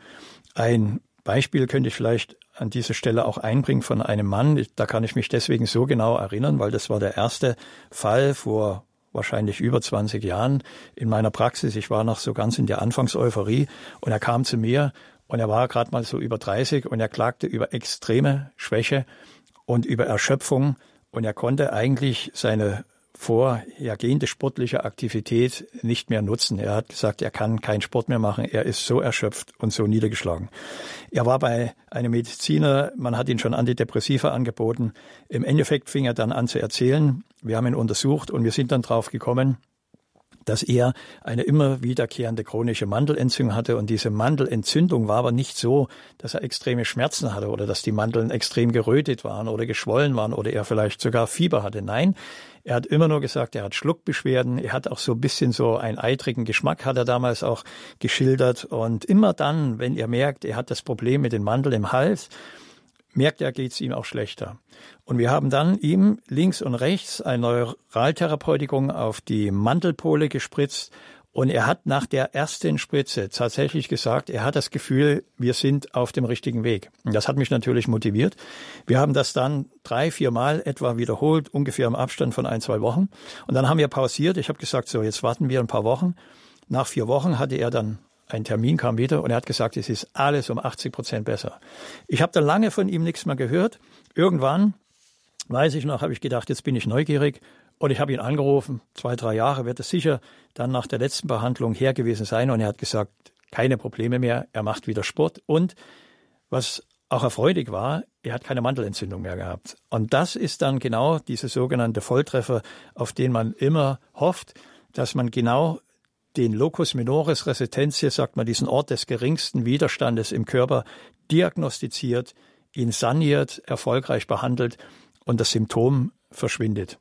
Ein Beispiel könnte ich vielleicht an dieser Stelle auch einbringen von einem Mann. Da kann ich mich deswegen so genau erinnern, weil das war der erste Fall vor wahrscheinlich über 20 Jahren in meiner Praxis. Ich war noch so ganz in der Anfangseuphorie und er kam zu mir und er war gerade mal so über 30 und er klagte über extreme Schwäche und über Erschöpfung und er konnte eigentlich seine vorhergehende sportliche Aktivität nicht mehr nutzen. Er hat gesagt, er kann keinen Sport mehr machen. Er ist so erschöpft und so niedergeschlagen. Er war bei einem Mediziner, man hat ihn schon Antidepressiva angeboten. Im Endeffekt fing er dann an zu erzählen. Wir haben ihn untersucht und wir sind dann drauf gekommen, dass er eine immer wiederkehrende chronische Mandelentzündung hatte. Und diese Mandelentzündung war aber nicht so, dass er extreme Schmerzen hatte oder dass die Mandeln extrem gerötet waren oder geschwollen waren oder er vielleicht sogar Fieber hatte. Nein, er hat immer nur gesagt, er hat Schluckbeschwerden. Er hat auch so ein bisschen so einen eitrigen Geschmack, hat er damals auch geschildert. Und immer dann, wenn er merkt, er hat das Problem mit den Mandeln im Hals, merkt er, geht es ihm auch schlechter. Und wir haben dann ihm links und rechts ein Neuraltherapeutikum auf die Mantelpole gespritzt. Und er hat nach der ersten Spritze tatsächlich gesagt, er hat das Gefühl, wir sind auf dem richtigen Weg. Und das hat mich natürlich motiviert. Wir haben das dann drei, vier Mal etwa wiederholt, ungefähr im Abstand von ein, zwei Wochen. Und dann haben wir pausiert. Ich habe gesagt, so, jetzt warten wir ein paar Wochen. Nach vier Wochen hatte er dann ein Termin kam wieder und er hat gesagt, es ist alles um 80 Prozent besser. Ich habe dann lange von ihm nichts mehr gehört. Irgendwann, weiß ich noch, habe ich gedacht, jetzt bin ich neugierig und ich habe ihn angerufen. Zwei, drei Jahre wird es sicher dann nach der letzten Behandlung her gewesen sein und er hat gesagt, keine Probleme mehr, er macht wieder Sport und was auch erfreulich war, er hat keine Mandelentzündung mehr gehabt. Und das ist dann genau diese sogenannte Volltreffer, auf den man immer hofft, dass man genau den Locus minoris resistentiae, sagt man, diesen Ort des geringsten Widerstandes im Körper diagnostiziert, ihn saniert, erfolgreich behandelt und das Symptom verschwindet.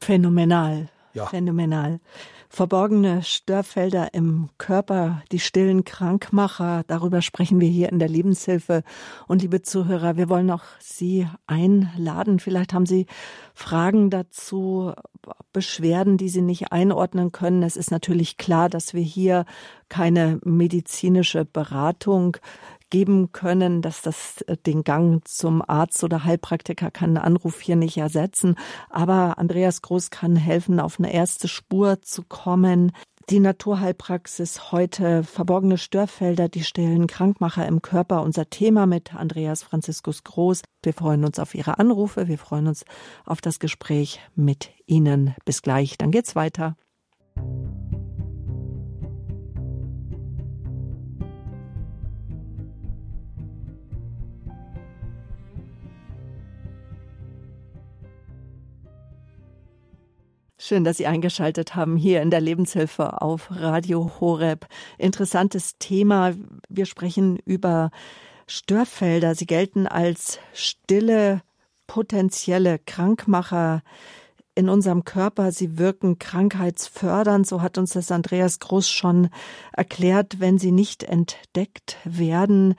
Phänomenal. Ja. Phänomenal. Verborgene Störfelder im Körper, die stillen Krankmacher, darüber sprechen wir hier in der Lebenshilfe. Und liebe Zuhörer, wir wollen auch Sie einladen. Vielleicht haben Sie Fragen dazu, Beschwerden, die Sie nicht einordnen können. Es ist natürlich klar, dass wir hier keine medizinische Beratung geben können, dass das äh, den Gang zum Arzt oder Heilpraktiker kann einen Anruf hier nicht ersetzen. Aber Andreas Groß kann helfen, auf eine erste Spur zu kommen. Die Naturheilpraxis heute, verborgene Störfelder, die stillen Krankmacher im Körper, unser Thema mit Andreas Franziskus Groß. Wir freuen uns auf Ihre Anrufe, wir freuen uns auf das Gespräch mit Ihnen. Bis gleich, dann geht's weiter. Schön, dass Sie eingeschaltet haben hier in der Lebenshilfe auf Radio Horeb. Interessantes Thema. Wir sprechen über Störfelder. Sie gelten als stille, potenzielle Krankmacher in unserem Körper. Sie wirken krankheitsfördernd. So hat uns das Andreas Groß schon erklärt. Wenn sie nicht entdeckt werden,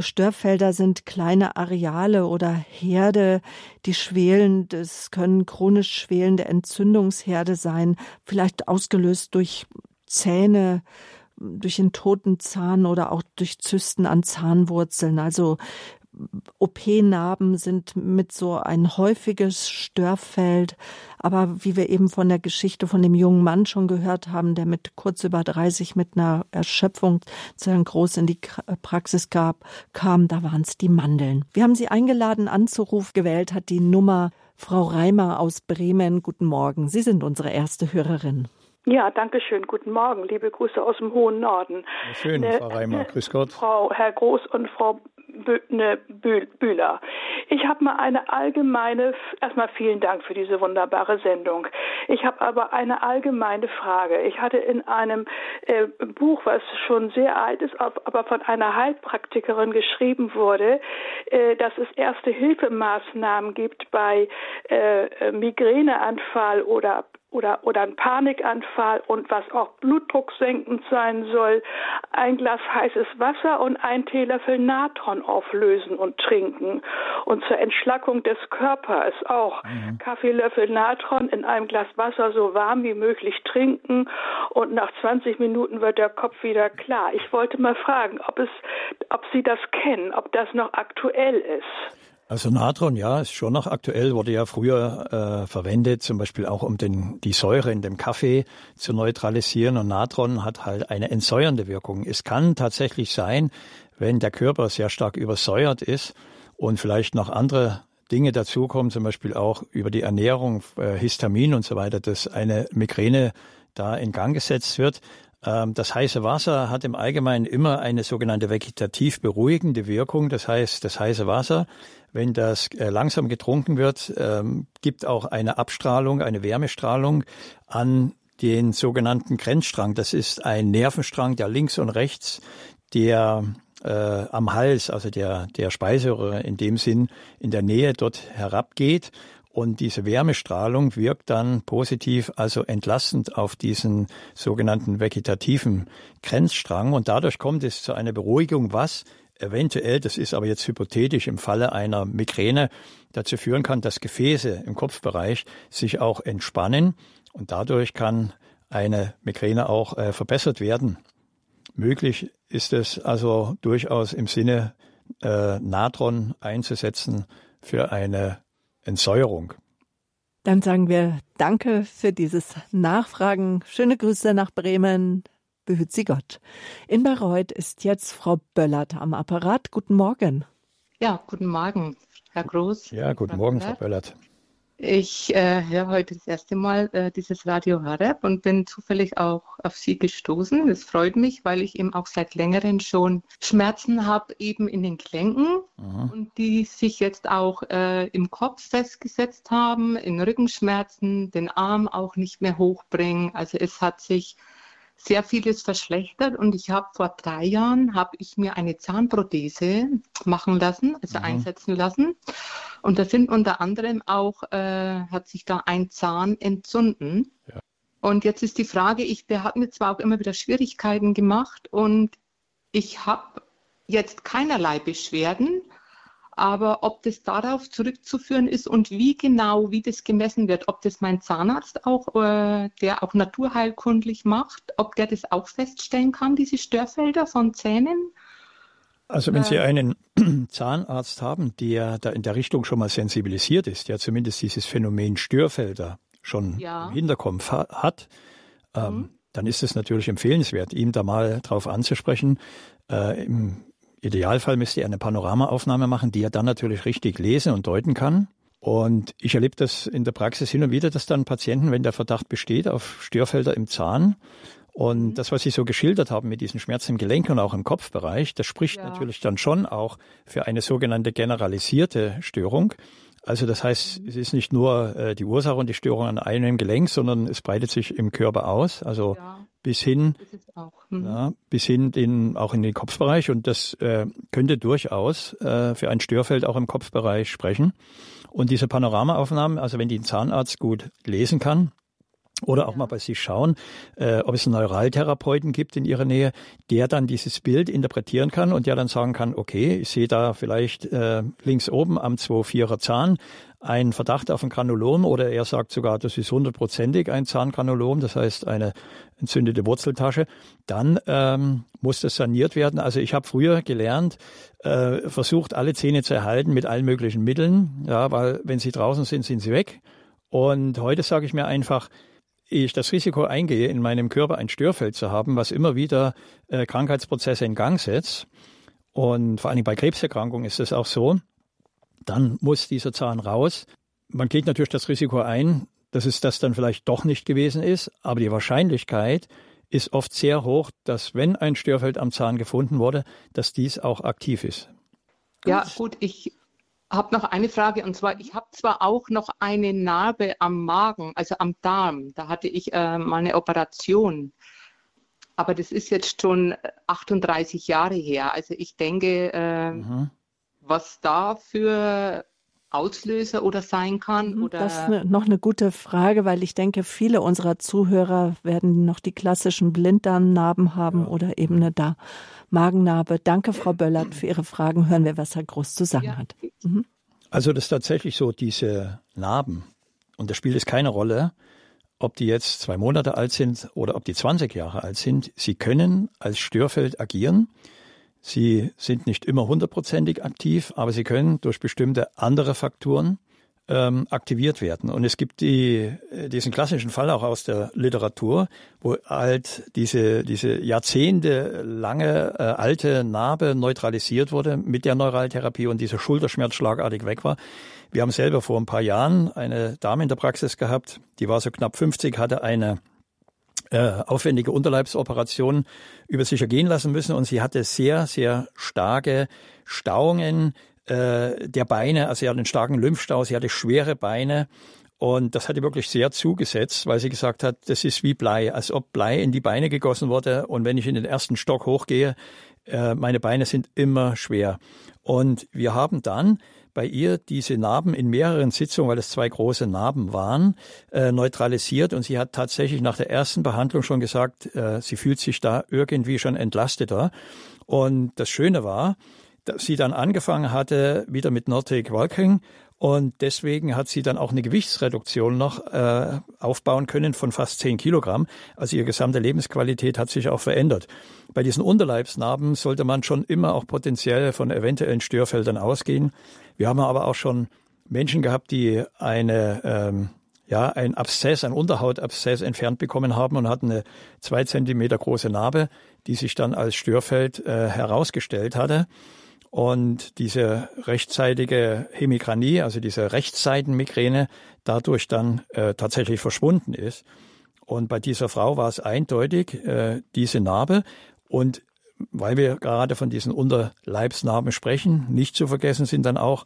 Störfelder sind kleine Areale oder Herde, die schwelen. Das können chronisch schwelende Entzündungsherde sein, vielleicht ausgelöst durch Zähne, durch einen toten Zahn oder auch durch Zysten an Zahnwurzeln. Also OP-Narben sind mit so ein häufiges Störfeld. Aber wie wir eben von der Geschichte von dem jungen Mann schon gehört haben, der mit kurz über 30 mit einer Erschöpfung zu Herrn Groß in die Praxis gab, kam, da waren es die Mandeln. Wir haben Sie eingeladen, Anzuruf gewählt hat die Nummer Frau Reimer aus Bremen. Guten Morgen. Sie sind unsere erste Hörerin. Ja, danke schön. Guten Morgen. Liebe Grüße aus dem hohen Norden. Schön, ne, Frau Reimer. Grüß Gott. Frau, Herr Groß und Frau ne, Bühler. Ich habe mal eine allgemeine, erstmal vielen Dank für diese wunderbare Sendung. Ich habe aber eine allgemeine Frage. Ich hatte in einem äh, Buch, was schon sehr alt ist, aber von einer Heilpraktikerin geschrieben wurde, äh, dass es erste Hilfemaßnahmen gibt bei äh, Migräneanfall oder oder, oder ein Panikanfall und was auch blutdrucksenkend sein soll, ein Glas heißes Wasser und ein Teelöffel Natron auflösen und trinken. Und zur Entschlackung des Körpers auch mhm. Kaffeelöffel Natron in einem Glas Wasser so warm wie möglich trinken und nach 20 Minuten wird der Kopf wieder klar. Ich wollte mal fragen, ob es, ob Sie das kennen, ob das noch aktuell ist. Also Natron, ja, ist schon noch aktuell, wurde ja früher äh, verwendet, zum Beispiel auch um den, die Säure in dem Kaffee zu neutralisieren. Und Natron hat halt eine entsäuernde Wirkung. Es kann tatsächlich sein, wenn der Körper sehr stark übersäuert ist und vielleicht noch andere Dinge dazukommen, zum Beispiel auch über die Ernährung, äh, Histamin und so weiter, dass eine Migräne da in Gang gesetzt wird. Ähm, das heiße Wasser hat im Allgemeinen immer eine sogenannte vegetativ beruhigende Wirkung. Das heißt, das heiße Wasser, wenn das äh, langsam getrunken wird, ähm, gibt auch eine Abstrahlung, eine Wärmestrahlung an den sogenannten Grenzstrang. Das ist ein Nervenstrang, der links und rechts der äh, am Hals, also der, der Speiseröhre in dem Sinn, in der Nähe dort herabgeht. Und diese Wärmestrahlung wirkt dann positiv, also entlastend auf diesen sogenannten vegetativen Grenzstrang. Und dadurch kommt es zu einer Beruhigung, was eventuell, das ist aber jetzt hypothetisch, im Falle einer Migräne dazu führen kann, dass Gefäße im Kopfbereich sich auch entspannen. Und dadurch kann eine Migräne auch äh, verbessert werden. Möglich ist es also durchaus im Sinne äh, Natron einzusetzen für eine Entsäuerung. Dann sagen wir Danke für dieses Nachfragen. Schöne Grüße nach Bremen. Behüt Sie Gott. In Bayreuth ist jetzt Frau Böllert am Apparat. Guten Morgen. Ja, guten Morgen, Herr Groß. Ja, guten Frau Morgen, Frau Böllert. Ich äh, höre heute das erste Mal äh, dieses Radio Harab und bin zufällig auch auf Sie gestoßen. Das freut mich, weil ich eben auch seit längerem schon Schmerzen habe, eben in den Gelenken Aha. und die sich jetzt auch äh, im Kopf festgesetzt haben, in Rückenschmerzen, den Arm auch nicht mehr hochbringen. Also es hat sich sehr vieles verschlechtert und ich habe vor drei Jahren habe ich mir eine Zahnprothese machen lassen, also mhm. einsetzen lassen und da sind unter anderem auch äh, hat sich da ein Zahn entzünden ja. und jetzt ist die Frage, ich der hat mir zwar auch immer wieder Schwierigkeiten gemacht und ich habe jetzt keinerlei Beschwerden, aber ob das darauf zurückzuführen ist und wie genau, wie das gemessen wird, ob das mein Zahnarzt auch, äh, der auch naturheilkundlich macht, ob der das auch feststellen kann, diese Störfelder von Zähnen? Also wenn Sie einen Zahnarzt haben, der da in der Richtung schon mal sensibilisiert ist, der zumindest dieses Phänomen Störfelder schon ja. im Hinterkopf hat, ähm, mhm. dann ist es natürlich empfehlenswert, ihm da mal drauf anzusprechen. Äh, Im Idealfall müsste er eine Panoramaaufnahme machen, die er dann natürlich richtig lesen und deuten kann. Und ich erlebe das in der Praxis hin und wieder, dass dann Patienten, wenn der Verdacht besteht auf Störfelder im Zahn, und mhm. das, was Sie so geschildert haben mit diesen Schmerzen im Gelenk und auch im Kopfbereich, das spricht ja. natürlich dann schon auch für eine sogenannte generalisierte Störung. Also das heißt, es ist nicht nur äh, die Ursache und die Störung an einem Gelenk, sondern es breitet sich im Körper aus. Also ja bis hin, mhm. ja, bis hin in, auch in den Kopfbereich. Und das äh, könnte durchaus äh, für ein Störfeld auch im Kopfbereich sprechen. Und diese Panoramaaufnahmen, also wenn die ein Zahnarzt gut lesen kann, oder auch ja. mal bei sich schauen, äh, ob es einen Neuraltherapeuten gibt in ihrer Nähe, der dann dieses Bild interpretieren kann und der dann sagen kann, okay, ich sehe da vielleicht äh, links oben am 2-4er Zahn einen Verdacht auf ein Granulom oder er sagt sogar, das ist hundertprozentig ein Zahngranulom, das heißt eine entzündete Wurzeltasche, dann ähm, muss das saniert werden. Also ich habe früher gelernt, äh, versucht alle Zähne zu erhalten mit allen möglichen Mitteln, ja, weil wenn sie draußen sind, sind sie weg. Und heute sage ich mir einfach, ich das Risiko eingehe, in meinem Körper ein Störfeld zu haben, was immer wieder äh, Krankheitsprozesse in Gang setzt. Und vor allem bei Krebserkrankungen ist es auch so. Dann muss dieser Zahn raus. Man geht natürlich das Risiko ein, dass es das dann vielleicht doch nicht gewesen ist, aber die Wahrscheinlichkeit ist oft sehr hoch, dass wenn ein Störfeld am Zahn gefunden wurde, dass dies auch aktiv ist. Ja, gut, ich habe noch eine Frage und zwar, ich habe zwar auch noch eine Narbe am Magen, also am Darm. Da hatte ich äh, mal eine Operation. Aber das ist jetzt schon 38 Jahre her. Also ich denke, äh, mhm. Was da für Auslöser oder sein kann? Mhm, oder? Das ist ne, noch eine gute Frage, weil ich denke, viele unserer Zuhörer werden noch die klassischen Blinddarmnarben haben ja. oder eben eine da Magennarbe. Danke, Frau Böllert, für Ihre Fragen. Hören wir, was Herr Groß zu sagen ja. hat. Mhm. Also das ist tatsächlich so, diese Narben, und da spielt es keine Rolle, ob die jetzt zwei Monate alt sind oder ob die 20 Jahre alt sind, sie können als Störfeld agieren. Sie sind nicht immer hundertprozentig aktiv, aber sie können durch bestimmte andere Faktoren ähm, aktiviert werden. Und es gibt die, diesen klassischen Fall auch aus der Literatur, wo halt diese, diese Jahrzehnte lange äh, alte Narbe neutralisiert wurde mit der Neuraltherapie und dieser Schulterschmerz schlagartig weg war. Wir haben selber vor ein paar Jahren eine Dame in der Praxis gehabt, die war so knapp 50, hatte eine äh, aufwendige Unterleibsoperation über sich ergehen lassen müssen. Und sie hatte sehr, sehr starke Stauungen äh, der Beine, also sie hatte einen starken Lymphstau, sie hatte schwere Beine. Und das hat ihr wirklich sehr zugesetzt, weil sie gesagt hat, das ist wie Blei, als ob Blei in die Beine gegossen wurde. Und wenn ich in den ersten Stock hochgehe, äh, meine Beine sind immer schwer. Und wir haben dann bei ihr diese Narben in mehreren Sitzungen, weil es zwei große Narben waren, äh, neutralisiert. Und sie hat tatsächlich nach der ersten Behandlung schon gesagt, äh, sie fühlt sich da irgendwie schon entlasteter. Und das Schöne war, dass sie dann angefangen hatte, wieder mit Nordic Walking und deswegen hat sie dann auch eine Gewichtsreduktion noch äh, aufbauen können von fast 10 Kilogramm. Also ihre gesamte Lebensqualität hat sich auch verändert. Bei diesen Unterleibsnarben sollte man schon immer auch potenziell von eventuellen Störfeldern ausgehen. Wir haben aber auch schon Menschen gehabt, die eine ähm, ja, ein Abszess, ein Unterhautabszess entfernt bekommen haben und hatten eine zwei Zentimeter große Narbe, die sich dann als Störfeld äh, herausgestellt hatte. Und diese rechtzeitige Hemikranie, also diese Rechtsseitenmigräne, dadurch dann äh, tatsächlich verschwunden ist. Und bei dieser Frau war es eindeutig äh, diese Narbe. Und weil wir gerade von diesen Unterleibsnarben sprechen, nicht zu vergessen sind dann auch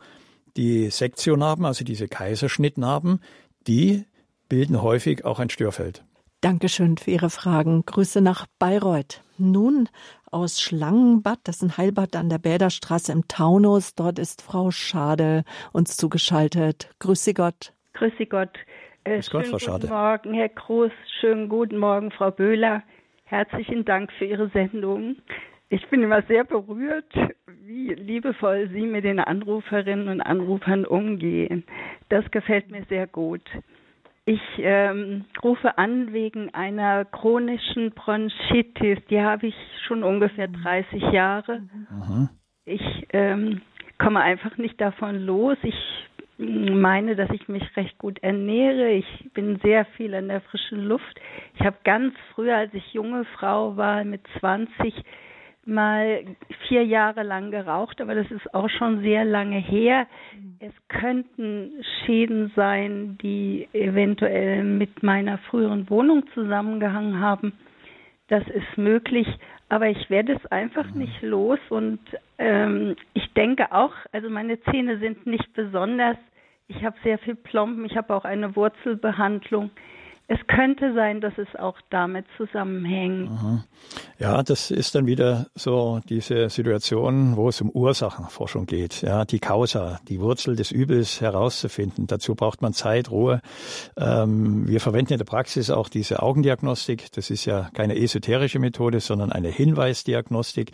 die Sektionarben, also diese Kaiserschnittnarben, die bilden häufig auch ein Störfeld. Dankeschön für Ihre Fragen. Grüße nach Bayreuth. Nun aus Schlangenbad, das ist ein Heilbad an der Bäderstraße im Taunus. Dort ist Frau Schade uns zugeschaltet. Grüße Gott. Grüße Gott. Äh, Grüß Gott, Frau Schade. Guten Morgen, Herr Groß. Schönen guten Morgen, Frau Böhler. Herzlichen Dank für Ihre Sendung. Ich bin immer sehr berührt, wie liebevoll Sie mit den Anruferinnen und Anrufern umgehen. Das gefällt mir sehr gut. Ich ähm, rufe an wegen einer chronischen Bronchitis. Die habe ich schon ungefähr 30 Jahre. Mhm. Ich ähm, komme einfach nicht davon los. Ich meine, dass ich mich recht gut ernähre. Ich bin sehr viel in der frischen Luft. Ich habe ganz früher, als ich junge Frau war, mit 20 mal vier Jahre lang geraucht, aber das ist auch schon sehr lange her. Es könnten Schäden sein, die eventuell mit meiner früheren Wohnung zusammengehangen haben. Das ist möglich, aber ich werde es einfach mhm. nicht los und ähm, ich denke auch, also meine Zähne sind nicht besonders. Ich habe sehr viel Plomben, ich habe auch eine Wurzelbehandlung es könnte sein, dass es auch damit zusammenhängt. Ja, das ist dann wieder so diese Situation, wo es um Ursachenforschung geht. Ja, die Causa, die Wurzel des Übels herauszufinden. Dazu braucht man Zeit, Ruhe. Ähm, wir verwenden in der Praxis auch diese Augendiagnostik. Das ist ja keine esoterische Methode, sondern eine Hinweisdiagnostik,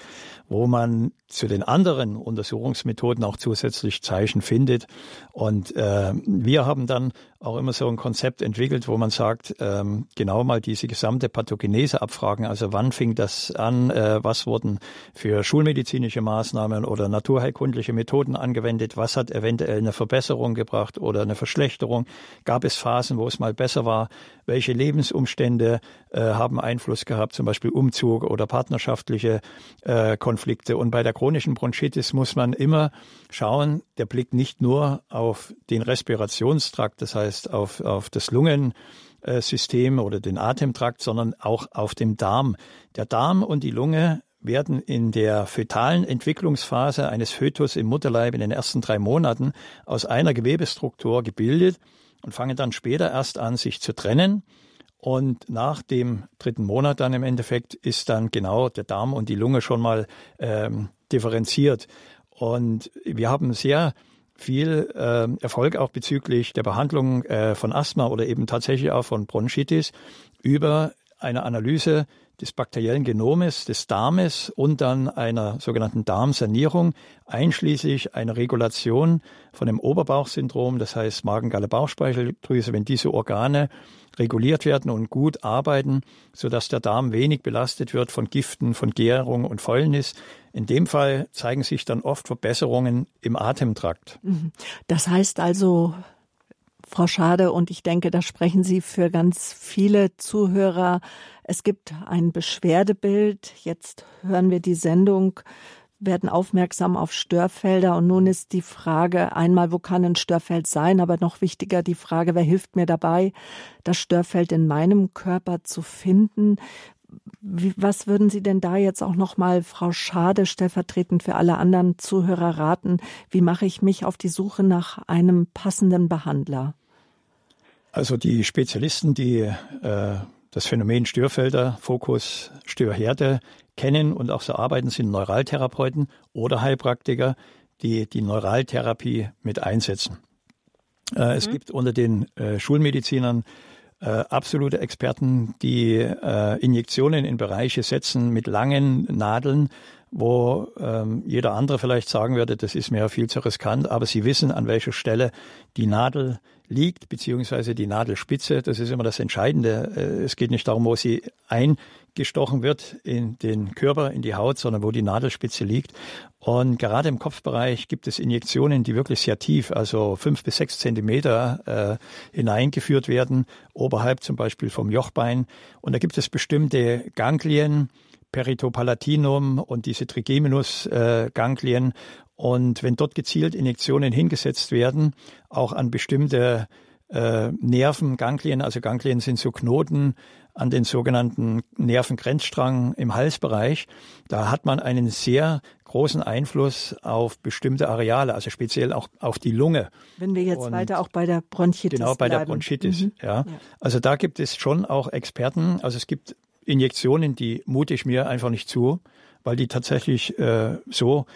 wo man zu den anderen Untersuchungsmethoden auch zusätzlich Zeichen findet. Und äh, wir haben dann auch immer so ein Konzept entwickelt, wo man sagt, ähm, genau mal diese gesamte Pathogenese abfragen. Also wann fing das an? Äh, was wurden für schulmedizinische Maßnahmen oder naturheilkundliche Methoden angewendet? Was hat eventuell eine Verbesserung gebracht oder eine Verschlechterung? Gab es Phasen, wo es mal besser war? Welche Lebensumstände äh, haben Einfluss gehabt? Zum Beispiel Umzug oder partnerschaftliche äh, Konflikte. Und bei der chronischen Bronchitis muss man immer schauen, der blickt nicht nur auf den Respirationstrakt, das heißt auf, auf das Lungensystem oder den Atemtrakt, sondern auch auf dem Darm. Der Darm und die Lunge werden in der fötalen Entwicklungsphase eines Fötus im Mutterleib in den ersten drei Monaten aus einer Gewebestruktur gebildet und fangen dann später erst an, sich zu trennen. Und nach dem dritten Monat dann im Endeffekt ist dann genau der Darm und die Lunge schon mal ähm, differenziert. Und wir haben sehr viel äh, Erfolg auch bezüglich der Behandlung äh, von Asthma oder eben tatsächlich auch von Bronchitis über eine Analyse des bakteriellen Genomes des Darmes und dann einer sogenannten Darmsanierung, einschließlich einer Regulation von dem Oberbauchsyndrom, das heißt Magen-Galle-Bauchspeicheldrüse, wenn diese Organe reguliert werden und gut arbeiten, sodass der Darm wenig belastet wird von Giften, von Gärung und Fäulnis. In dem Fall zeigen sich dann oft Verbesserungen im Atemtrakt. Mhm. Das heißt also, Frau Schade, und ich denke, da sprechen Sie für ganz viele Zuhörer. Es gibt ein Beschwerdebild. Jetzt hören wir die Sendung werden aufmerksam auf Störfelder. Und nun ist die Frage einmal, wo kann ein Störfeld sein? Aber noch wichtiger die Frage, wer hilft mir dabei, das Störfeld in meinem Körper zu finden? Was würden Sie denn da jetzt auch nochmal, Frau Schade, stellvertretend für alle anderen Zuhörer raten? Wie mache ich mich auf die Suche nach einem passenden Behandler? Also die Spezialisten, die äh, das Phänomen Störfelder, Fokus, Störherde kennen und auch so arbeiten, sind Neuraltherapeuten oder Heilpraktiker, die die Neuraltherapie mit einsetzen. Äh, mhm. Es gibt unter den äh, Schulmedizinern äh, absolute Experten, die äh, Injektionen in Bereiche setzen mit langen Nadeln, wo ähm, jeder andere vielleicht sagen würde, das ist mir viel zu riskant, aber sie wissen, an welcher Stelle die Nadel liegt, beziehungsweise die Nadelspitze. Das ist immer das Entscheidende. Äh, es geht nicht darum, wo sie eingestochen wird in den Körper, in die Haut, sondern wo die Nadelspitze liegt. Und gerade im Kopfbereich gibt es Injektionen, die wirklich sehr tief, also fünf bis sechs Zentimeter äh, hineingeführt werden, oberhalb zum Beispiel vom Jochbein. Und da gibt es bestimmte Ganglien, Peritopalatinum und diese Trigeminus-Ganglien. Und wenn dort gezielt Injektionen hingesetzt werden, auch an bestimmte äh, Nerven, Ganglien, also Ganglien sind so Knoten an den sogenannten Nervengrenzstrang im Halsbereich, da hat man einen sehr großen Einfluss auf bestimmte Areale, also speziell auch auf die Lunge. Wenn wir jetzt Und weiter auch bei der Bronchitis Genau, bei bleiben. der Bronchitis, mhm. ja. ja. Also da gibt es schon auch Experten, also es gibt Injektionen, die mute ich mir einfach nicht zu, weil die tatsächlich äh, so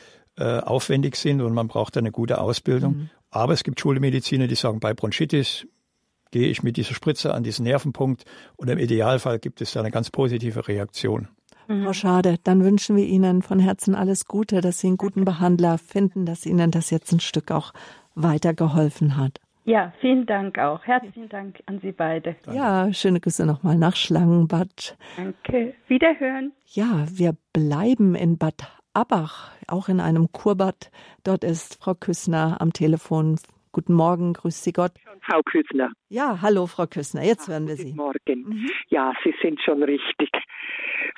äh, aufwendig sind und man braucht eine gute Ausbildung. Mhm. Aber es gibt Schulmediziner, die sagen, bei Bronchitis gehe ich mit dieser Spritze an diesen Nervenpunkt und im Idealfall gibt es da eine ganz positive Reaktion. Mhm. Frau Schade, dann wünschen wir Ihnen von Herzen alles Gute, dass Sie einen guten Behandler finden, dass Ihnen das jetzt ein Stück auch weitergeholfen hat. Ja, vielen Dank auch. Herzlichen Dank an Sie beide. Ja, schöne Grüße nochmal nach Schlangenbad. Danke. Wiederhören. Ja, wir bleiben in Bad Abach, auch in einem Kurbad. Dort ist Frau Küssner am Telefon. Guten Morgen, grüß Sie Gott. Frau Küssner. Ja, hallo, Frau Küssner, jetzt hören wir Sie. Guten Morgen. Mhm. Ja, Sie sind schon richtig,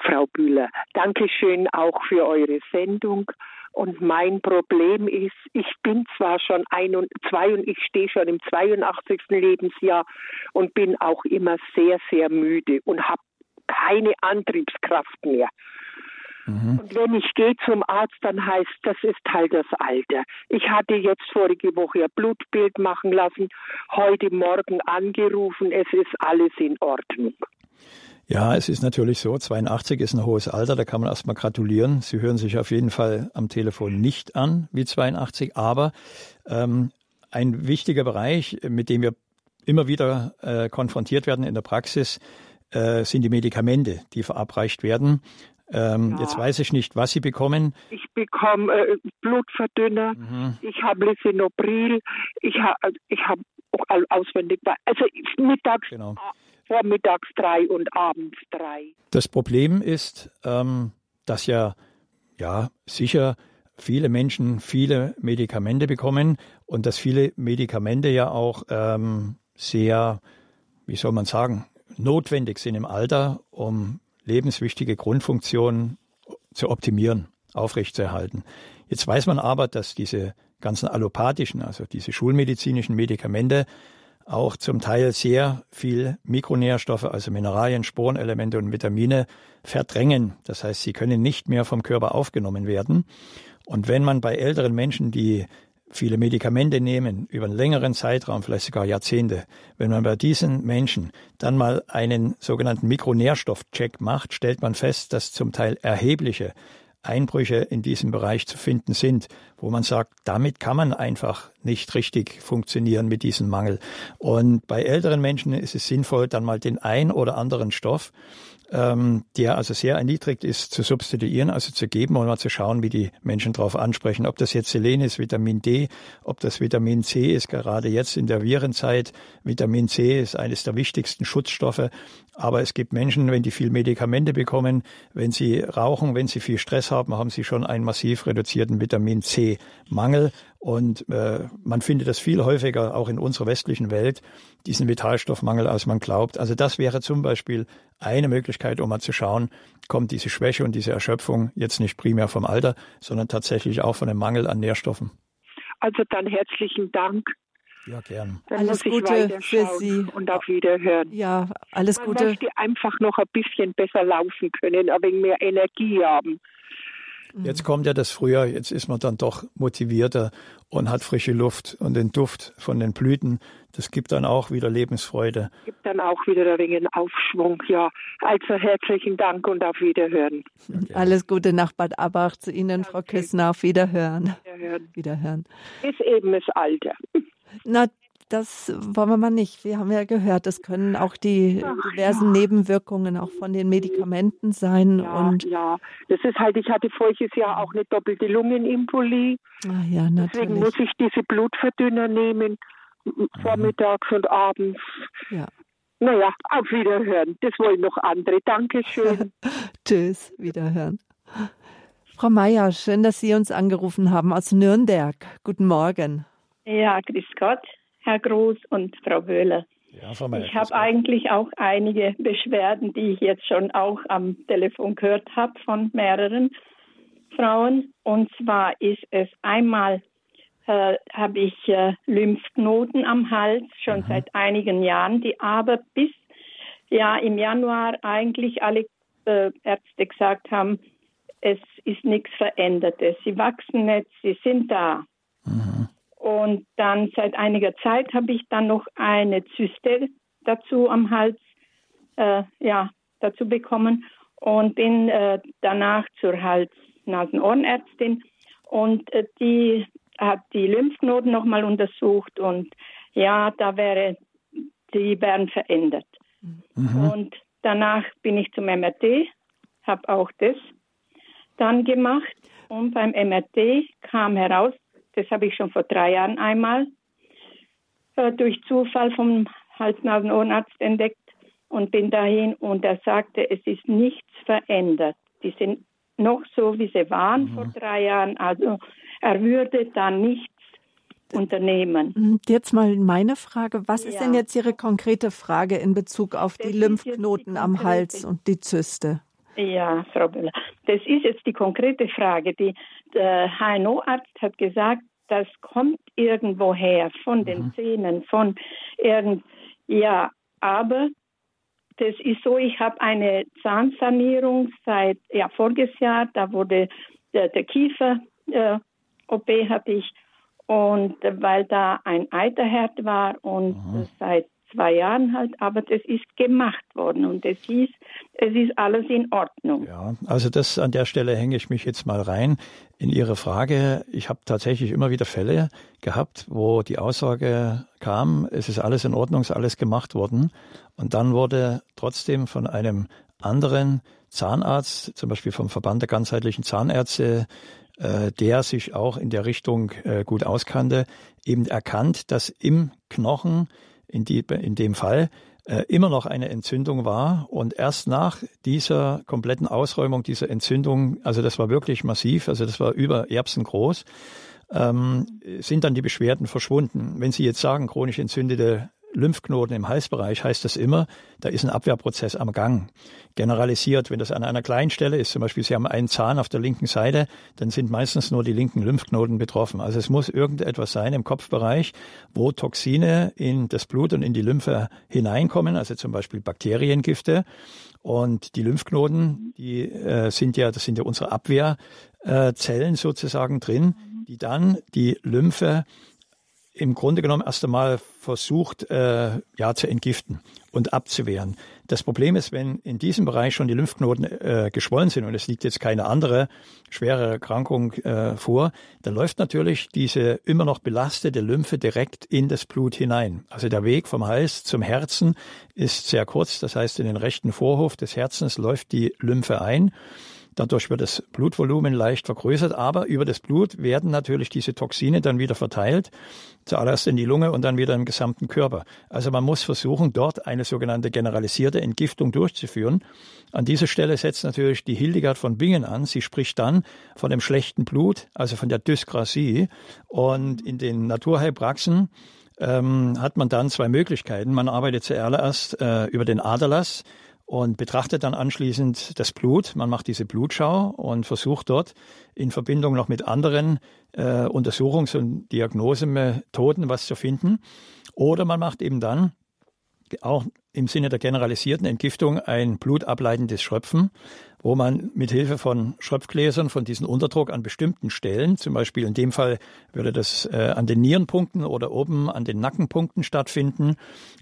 Frau Bühler. Dankeschön auch für eure Sendung. Und mein Problem ist, ich bin zwar schon ein und zwei und ich stehe schon im 82. Lebensjahr und bin auch immer sehr, sehr müde und habe keine Antriebskraft mehr. Mhm. Und wenn ich gehe zum Arzt, dann heißt das ist halt das Alter. Ich hatte jetzt vorige Woche ein Blutbild machen lassen, heute Morgen angerufen, es ist alles in Ordnung. Ja, es ist natürlich so, 82 ist ein hohes Alter, da kann man erstmal gratulieren. Sie hören sich auf jeden Fall am Telefon nicht an wie 82, aber ähm, ein wichtiger Bereich, mit dem wir immer wieder äh, konfrontiert werden in der Praxis, äh, sind die Medikamente, die verabreicht werden. Ähm, ja. Jetzt weiß ich nicht, was Sie bekommen. Ich bekomme äh, Blutverdünner, mhm. ich habe Lisinopril, ich habe ich hab auswendig, also mittags, genau. vormittags drei und abends drei. Das Problem ist, ähm, dass ja, ja, sicher viele Menschen viele Medikamente bekommen und dass viele Medikamente ja auch ähm, sehr, wie soll man sagen, notwendig sind im Alter, um lebenswichtige Grundfunktionen zu optimieren, aufrechtzuerhalten. Jetzt weiß man aber, dass diese ganzen allopathischen, also diese schulmedizinischen Medikamente auch zum Teil sehr viel Mikronährstoffe, also Mineralien, Spurenelemente und Vitamine verdrängen. Das heißt, sie können nicht mehr vom Körper aufgenommen werden. Und wenn man bei älteren Menschen, die viele Medikamente nehmen über einen längeren Zeitraum, vielleicht sogar Jahrzehnte, wenn man bei diesen Menschen dann mal einen sogenannten Mikronährstoffcheck macht, stellt man fest, dass zum Teil erhebliche Einbrüche in diesem Bereich zu finden sind, wo man sagt, damit kann man einfach nicht richtig funktionieren mit diesem Mangel. Und bei älteren Menschen ist es sinnvoll, dann mal den ein oder anderen Stoff ähm, der also sehr erniedrigt ist, zu substituieren, also zu geben und mal zu schauen, wie die Menschen darauf ansprechen. Ob das jetzt Selen ist, Vitamin D, ob das Vitamin C ist, gerade jetzt in der Virenzeit. Vitamin C ist eines der wichtigsten Schutzstoffe. Aber es gibt Menschen, wenn die viel Medikamente bekommen, wenn sie rauchen, wenn sie viel Stress haben, haben sie schon einen massiv reduzierten Vitamin C-Mangel. Und äh, man findet das viel häufiger auch in unserer westlichen Welt, diesen Vitalstoffmangel, als man glaubt. Also das wäre zum Beispiel eine Möglichkeit, um mal zu schauen, kommt diese Schwäche und diese Erschöpfung jetzt nicht primär vom Alter, sondern tatsächlich auch von dem Mangel an Nährstoffen. Also dann herzlichen Dank. Ja, gern. Dann alles Gute für Sie. Und auf Wiederhören. Ja, alles Man Gute. möchte einfach noch ein bisschen besser laufen können, ein wenig mehr Energie haben. Mhm. Jetzt kommt ja das Frühjahr, jetzt ist man dann doch motivierter und hat frische Luft und den Duft von den Blüten. Das gibt dann auch wieder Lebensfreude. Gibt dann auch wieder ein wenig einen Aufschwung. Ja, also herzlichen Dank und auf Wiederhören. Alles Gute nach Bad Abach zu Ihnen, Frau Küssner. Auf Wiederhören. Wiederhören. Wiederhören. Ist eben das Alter. Na, das wollen wir mal nicht. Wir haben ja gehört, es können auch die Ach, diversen Nebenwirkungen auch von den Medikamenten sein. Ja, Und ja, das ist halt, ich hatte voriges Jahr auch eine doppelte Lungenembolie. ah, ja, Deswegen natürlich. muss ich diese Blutverdünner nehmen, vormittags und abends. Ja. Naja, auf Wiederhören. Das wollen noch andere. Dankeschön. Tschüss, Wiederhören. Frau Meier, schön, dass Sie uns angerufen haben aus Nürnberg. Guten Morgen. Ja, grüß Gott, Herr Groß und Frau Böhler. Ja, Ich habe eigentlich auch einige Beschwerden, die ich jetzt schon auch am Telefon gehört habe von mehreren Frauen. Und zwar ist es einmal, äh, habe ich äh, Lymphknoten am Hals schon seit einigen Jahren, die aber bis ja im Januar eigentlich alle äh, Ärzte gesagt haben, es ist nichts Verändertes. Sie wachsen nicht, sie sind da. Und dann seit einiger Zeit habe ich dann noch eine Zyste dazu am Hals äh, ja, dazu bekommen und bin äh, danach zur Hals-Nasen-Ohrenärztin und äh, die hat die Lymphknoten nochmal untersucht und ja, da wäre, die wären verändert. Und danach bin ich zum MRT, habe auch das dann gemacht und beim MRT kam heraus, das habe ich schon vor drei Jahren einmal äh, durch Zufall vom Hals-Nasen-Ohrenarzt entdeckt und bin dahin und er sagte, es ist nichts verändert. Die sind noch so, wie sie waren vor drei Jahren. Also er würde da nichts unternehmen. Und Jetzt mal meine Frage. Was ist Ja. denn jetzt Ihre konkrete Frage in Bezug auf Das die ist jetzt die Lymphknoten am Hals und die Zyste? Ja, Frau Böller. Das ist jetzt die konkrete Frage. Die, der HNO-Arzt hat gesagt, das kommt irgendwo her, von den Zähnen, von irgend, ja, aber das ist so, ich habe eine Zahnsanierung seit, ja, voriges Jahr, da wurde der, der Kiefer, äh, OP hatte ich und äh, weil da ein Eiterherd war und äh, seit zwei Jahren halt, aber das ist gemacht worden und es hieß, es ist alles in Ordnung. Ja, also das an der Stelle hänge ich mich jetzt mal rein in Ihre Frage. Ich habe tatsächlich immer wieder Fälle gehabt, wo die Aussage kam, es ist alles in Ordnung, es ist alles gemacht worden. Und dann wurde trotzdem von einem anderen Zahnarzt, zum Beispiel vom Verband der ganzheitlichen Zahnärzte, äh, der sich auch in der Richtung äh, gut auskannte, eben erkannt, dass im Knochen, in, die, in dem Fall, äh, immer noch eine Entzündung war. Und erst nach dieser kompletten Ausräumung dieser Entzündung, also das war wirklich massiv, also das war über Erbsen groß, ähm, sind dann die Beschwerden verschwunden. Wenn Sie jetzt sagen, chronisch entzündete Lymphknoten im Halsbereich, heißt das immer, da ist ein Abwehrprozess am Gang. Generalisiert, wenn das an einer kleinen Stelle ist, zum Beispiel Sie haben einen Zahn auf der linken Seite, dann sind meistens nur die linken Lymphknoten betroffen. Also es muss irgendetwas sein im Kopfbereich, wo Toxine in das Blut und in die Lymphe hineinkommen, also zum Beispiel Bakteriengifte. Und die Lymphknoten, die äh, sind ja, das sind ja unsere Abwehrzellen sozusagen drin, die dann die Lymphe im Grunde genommen erst einmal versucht, äh, ja, zu entgiften und abzuwehren. Das Problem ist, wenn in diesem Bereich schon die Lymphknoten äh, geschwollen sind und es liegt jetzt keine andere schwere Erkrankung äh, vor, dann läuft natürlich diese immer noch belastete Lymphe direkt in das Blut hinein. Also der Weg vom Hals zum Herzen ist sehr kurz. Das heißt, in den rechten Vorhof des Herzens läuft die Lymphe ein. Dadurch wird das Blutvolumen leicht vergrößert, aber über das Blut werden natürlich diese Toxine dann wieder verteilt, zuallererst in die Lunge und dann wieder im gesamten Körper. Also man muss versuchen, dort eine sogenannte generalisierte Entgiftung durchzuführen. An dieser Stelle setzt natürlich die Hildegard von Bingen an. Sie spricht dann von dem schlechten Blut, also von der Dyskrasie. Und in den Naturheilpraxen ähm, hat man dann zwei Möglichkeiten. Man arbeitet zuerst äh, über den Aderlass und betrachtet dann anschließend das Blut. Man macht diese Blutschau und versucht dort in Verbindung noch mit anderen äh, Untersuchungs- und Diagnosemethoden was zu finden. Oder man macht eben dann auch im Sinne der generalisierten Entgiftung ein blutableitendes Schröpfen, wo man mit Hilfe von Schröpfgläsern von diesem Unterdruck an bestimmten Stellen, zum Beispiel in dem Fall würde das äh, an den Nierenpunkten oder oben an den Nackenpunkten stattfinden,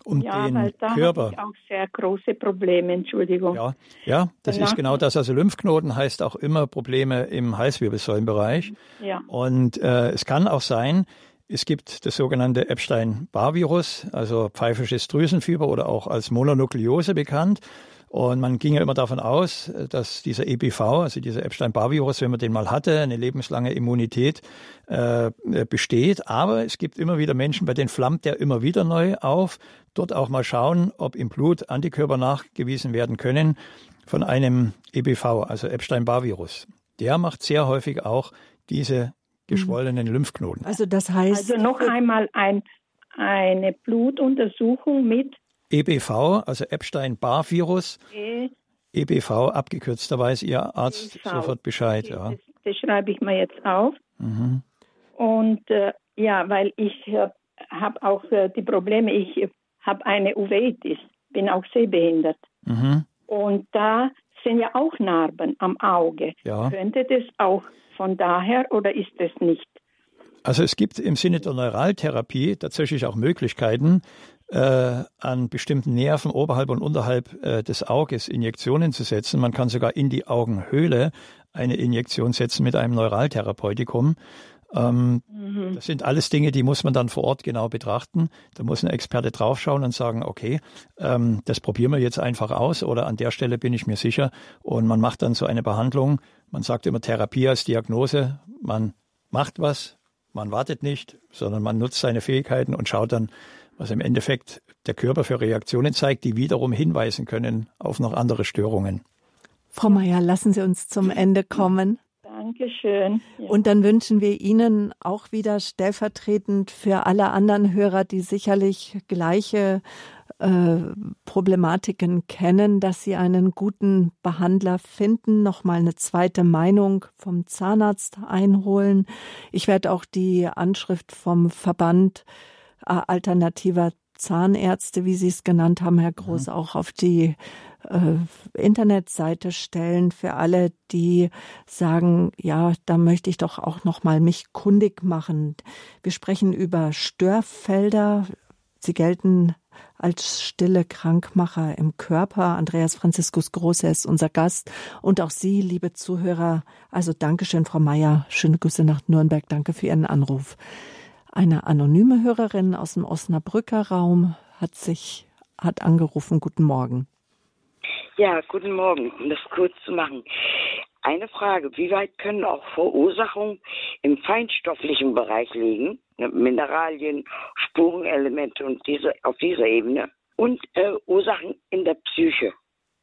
um ja, den weil da Körper. ich auch sehr große Probleme, Entschuldigung. Ja, ja, das Danach- ist genau das. Also Lymphknoten heißt auch immer Probleme im Halswirbelsäulenbereich. Ja. Und äh, es kann auch sein, es gibt das sogenannte Epstein-Barr-Virus, also pfeifisches Drüsenfieber oder auch als Mononukleose bekannt. Und man ging ja immer davon aus, dass dieser EBV, also dieser Epstein-Barr-Virus, wenn man den mal hatte, eine lebenslange Immunität äh, besteht. Aber es gibt immer wieder Menschen, bei denen flammt der immer wieder neu auf. Dort auch mal schauen, ob im Blut Antikörper nachgewiesen werden können von einem EBV, also Epstein-Barr-Virus. Der macht sehr häufig auch diese geschwollenen Lymphknoten. Also das heißt, Also noch einmal ein, eine Blutuntersuchung mit EBV, also Epstein-Barr-Virus, E. EBV abgekürzt, da weiß Ihr Arzt EBV. sofort Bescheid. Ja. Das, das schreibe ich mir jetzt auf. Mhm. Und äh, ja, weil ich äh, habe auch äh, die Probleme, ich habe eine Uveitis, bin auch sehbehindert. Mhm. Und da sind ja auch Narben am Auge. Ja. Könnte das auch von daher oder ist es nicht? Also es gibt im Sinne der Neuraltherapie tatsächlich auch Möglichkeiten, äh, an bestimmten Nerven oberhalb und unterhalb äh, des Auges Injektionen zu setzen. Man kann sogar in die Augenhöhle eine Injektion setzen mit einem Neuraltherapeutikum. Ähm, Das sind alles Dinge, die muss man dann vor Ort genau betrachten. Da muss ein Experte draufschauen und sagen, okay, ähm, das probieren wir jetzt einfach aus oder an der Stelle bin ich mir sicher. Und man macht dann so eine Behandlung. Man sagt immer Therapie als Diagnose. Man macht was, man wartet nicht, sondern man nutzt seine Fähigkeiten und schaut dann, was im Endeffekt der Körper für Reaktionen zeigt, die wiederum hinweisen können auf noch andere Störungen. Frau Meier, lassen Sie uns zum Ende kommen. Dankeschön. Ja. Und dann wünschen wir Ihnen auch wieder stellvertretend für alle anderen Hörer, die sicherlich gleiche äh, Problematiken kennen, dass Sie einen guten Behandler finden, nochmal eine zweite Meinung vom Zahnarzt einholen. Ich werde auch die Anschrift vom Verband äh, alternativer Zahnärzte, wie Sie es genannt haben, Herr Groß, auch auf die äh, Internetseite stellen für alle, die sagen, ja, da möchte ich doch auch noch mal mich kundig machen. Wir sprechen über Störfelder. Sie gelten als stille Krankmacher im Körper. Andreas Franziskus Große ist unser Gast und auch Sie, liebe Zuhörer. Also Dankeschön, Frau Meier. Schöne Grüße nach Nürnberg. Danke für Ihren Anruf. Eine anonyme Hörerin aus dem Osnabrücker Raum hat sich, hat angerufen. Guten Morgen. Ja, guten Morgen. Um das kurz zu machen. Eine Frage. Wie weit können auch Verursachungen im feinstofflichen Bereich liegen? Ne, Mineralien, Spurenelemente und diese, auf dieser Ebene. Und äh, Ursachen in der Psyche.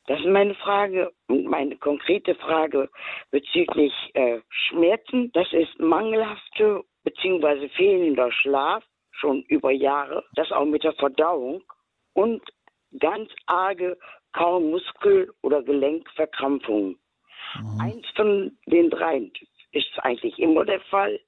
Das ist meine Frage und meine konkrete Frage bezüglich äh, Schmerzen. Das ist mangelhafte bzw. fehlender Schlaf schon über Jahre. Das auch mit der Verdauung und ganz arge kaum Muskel- oder Gelenkverkrampfungen. Eins von den dreien ist eigentlich immer der Fall.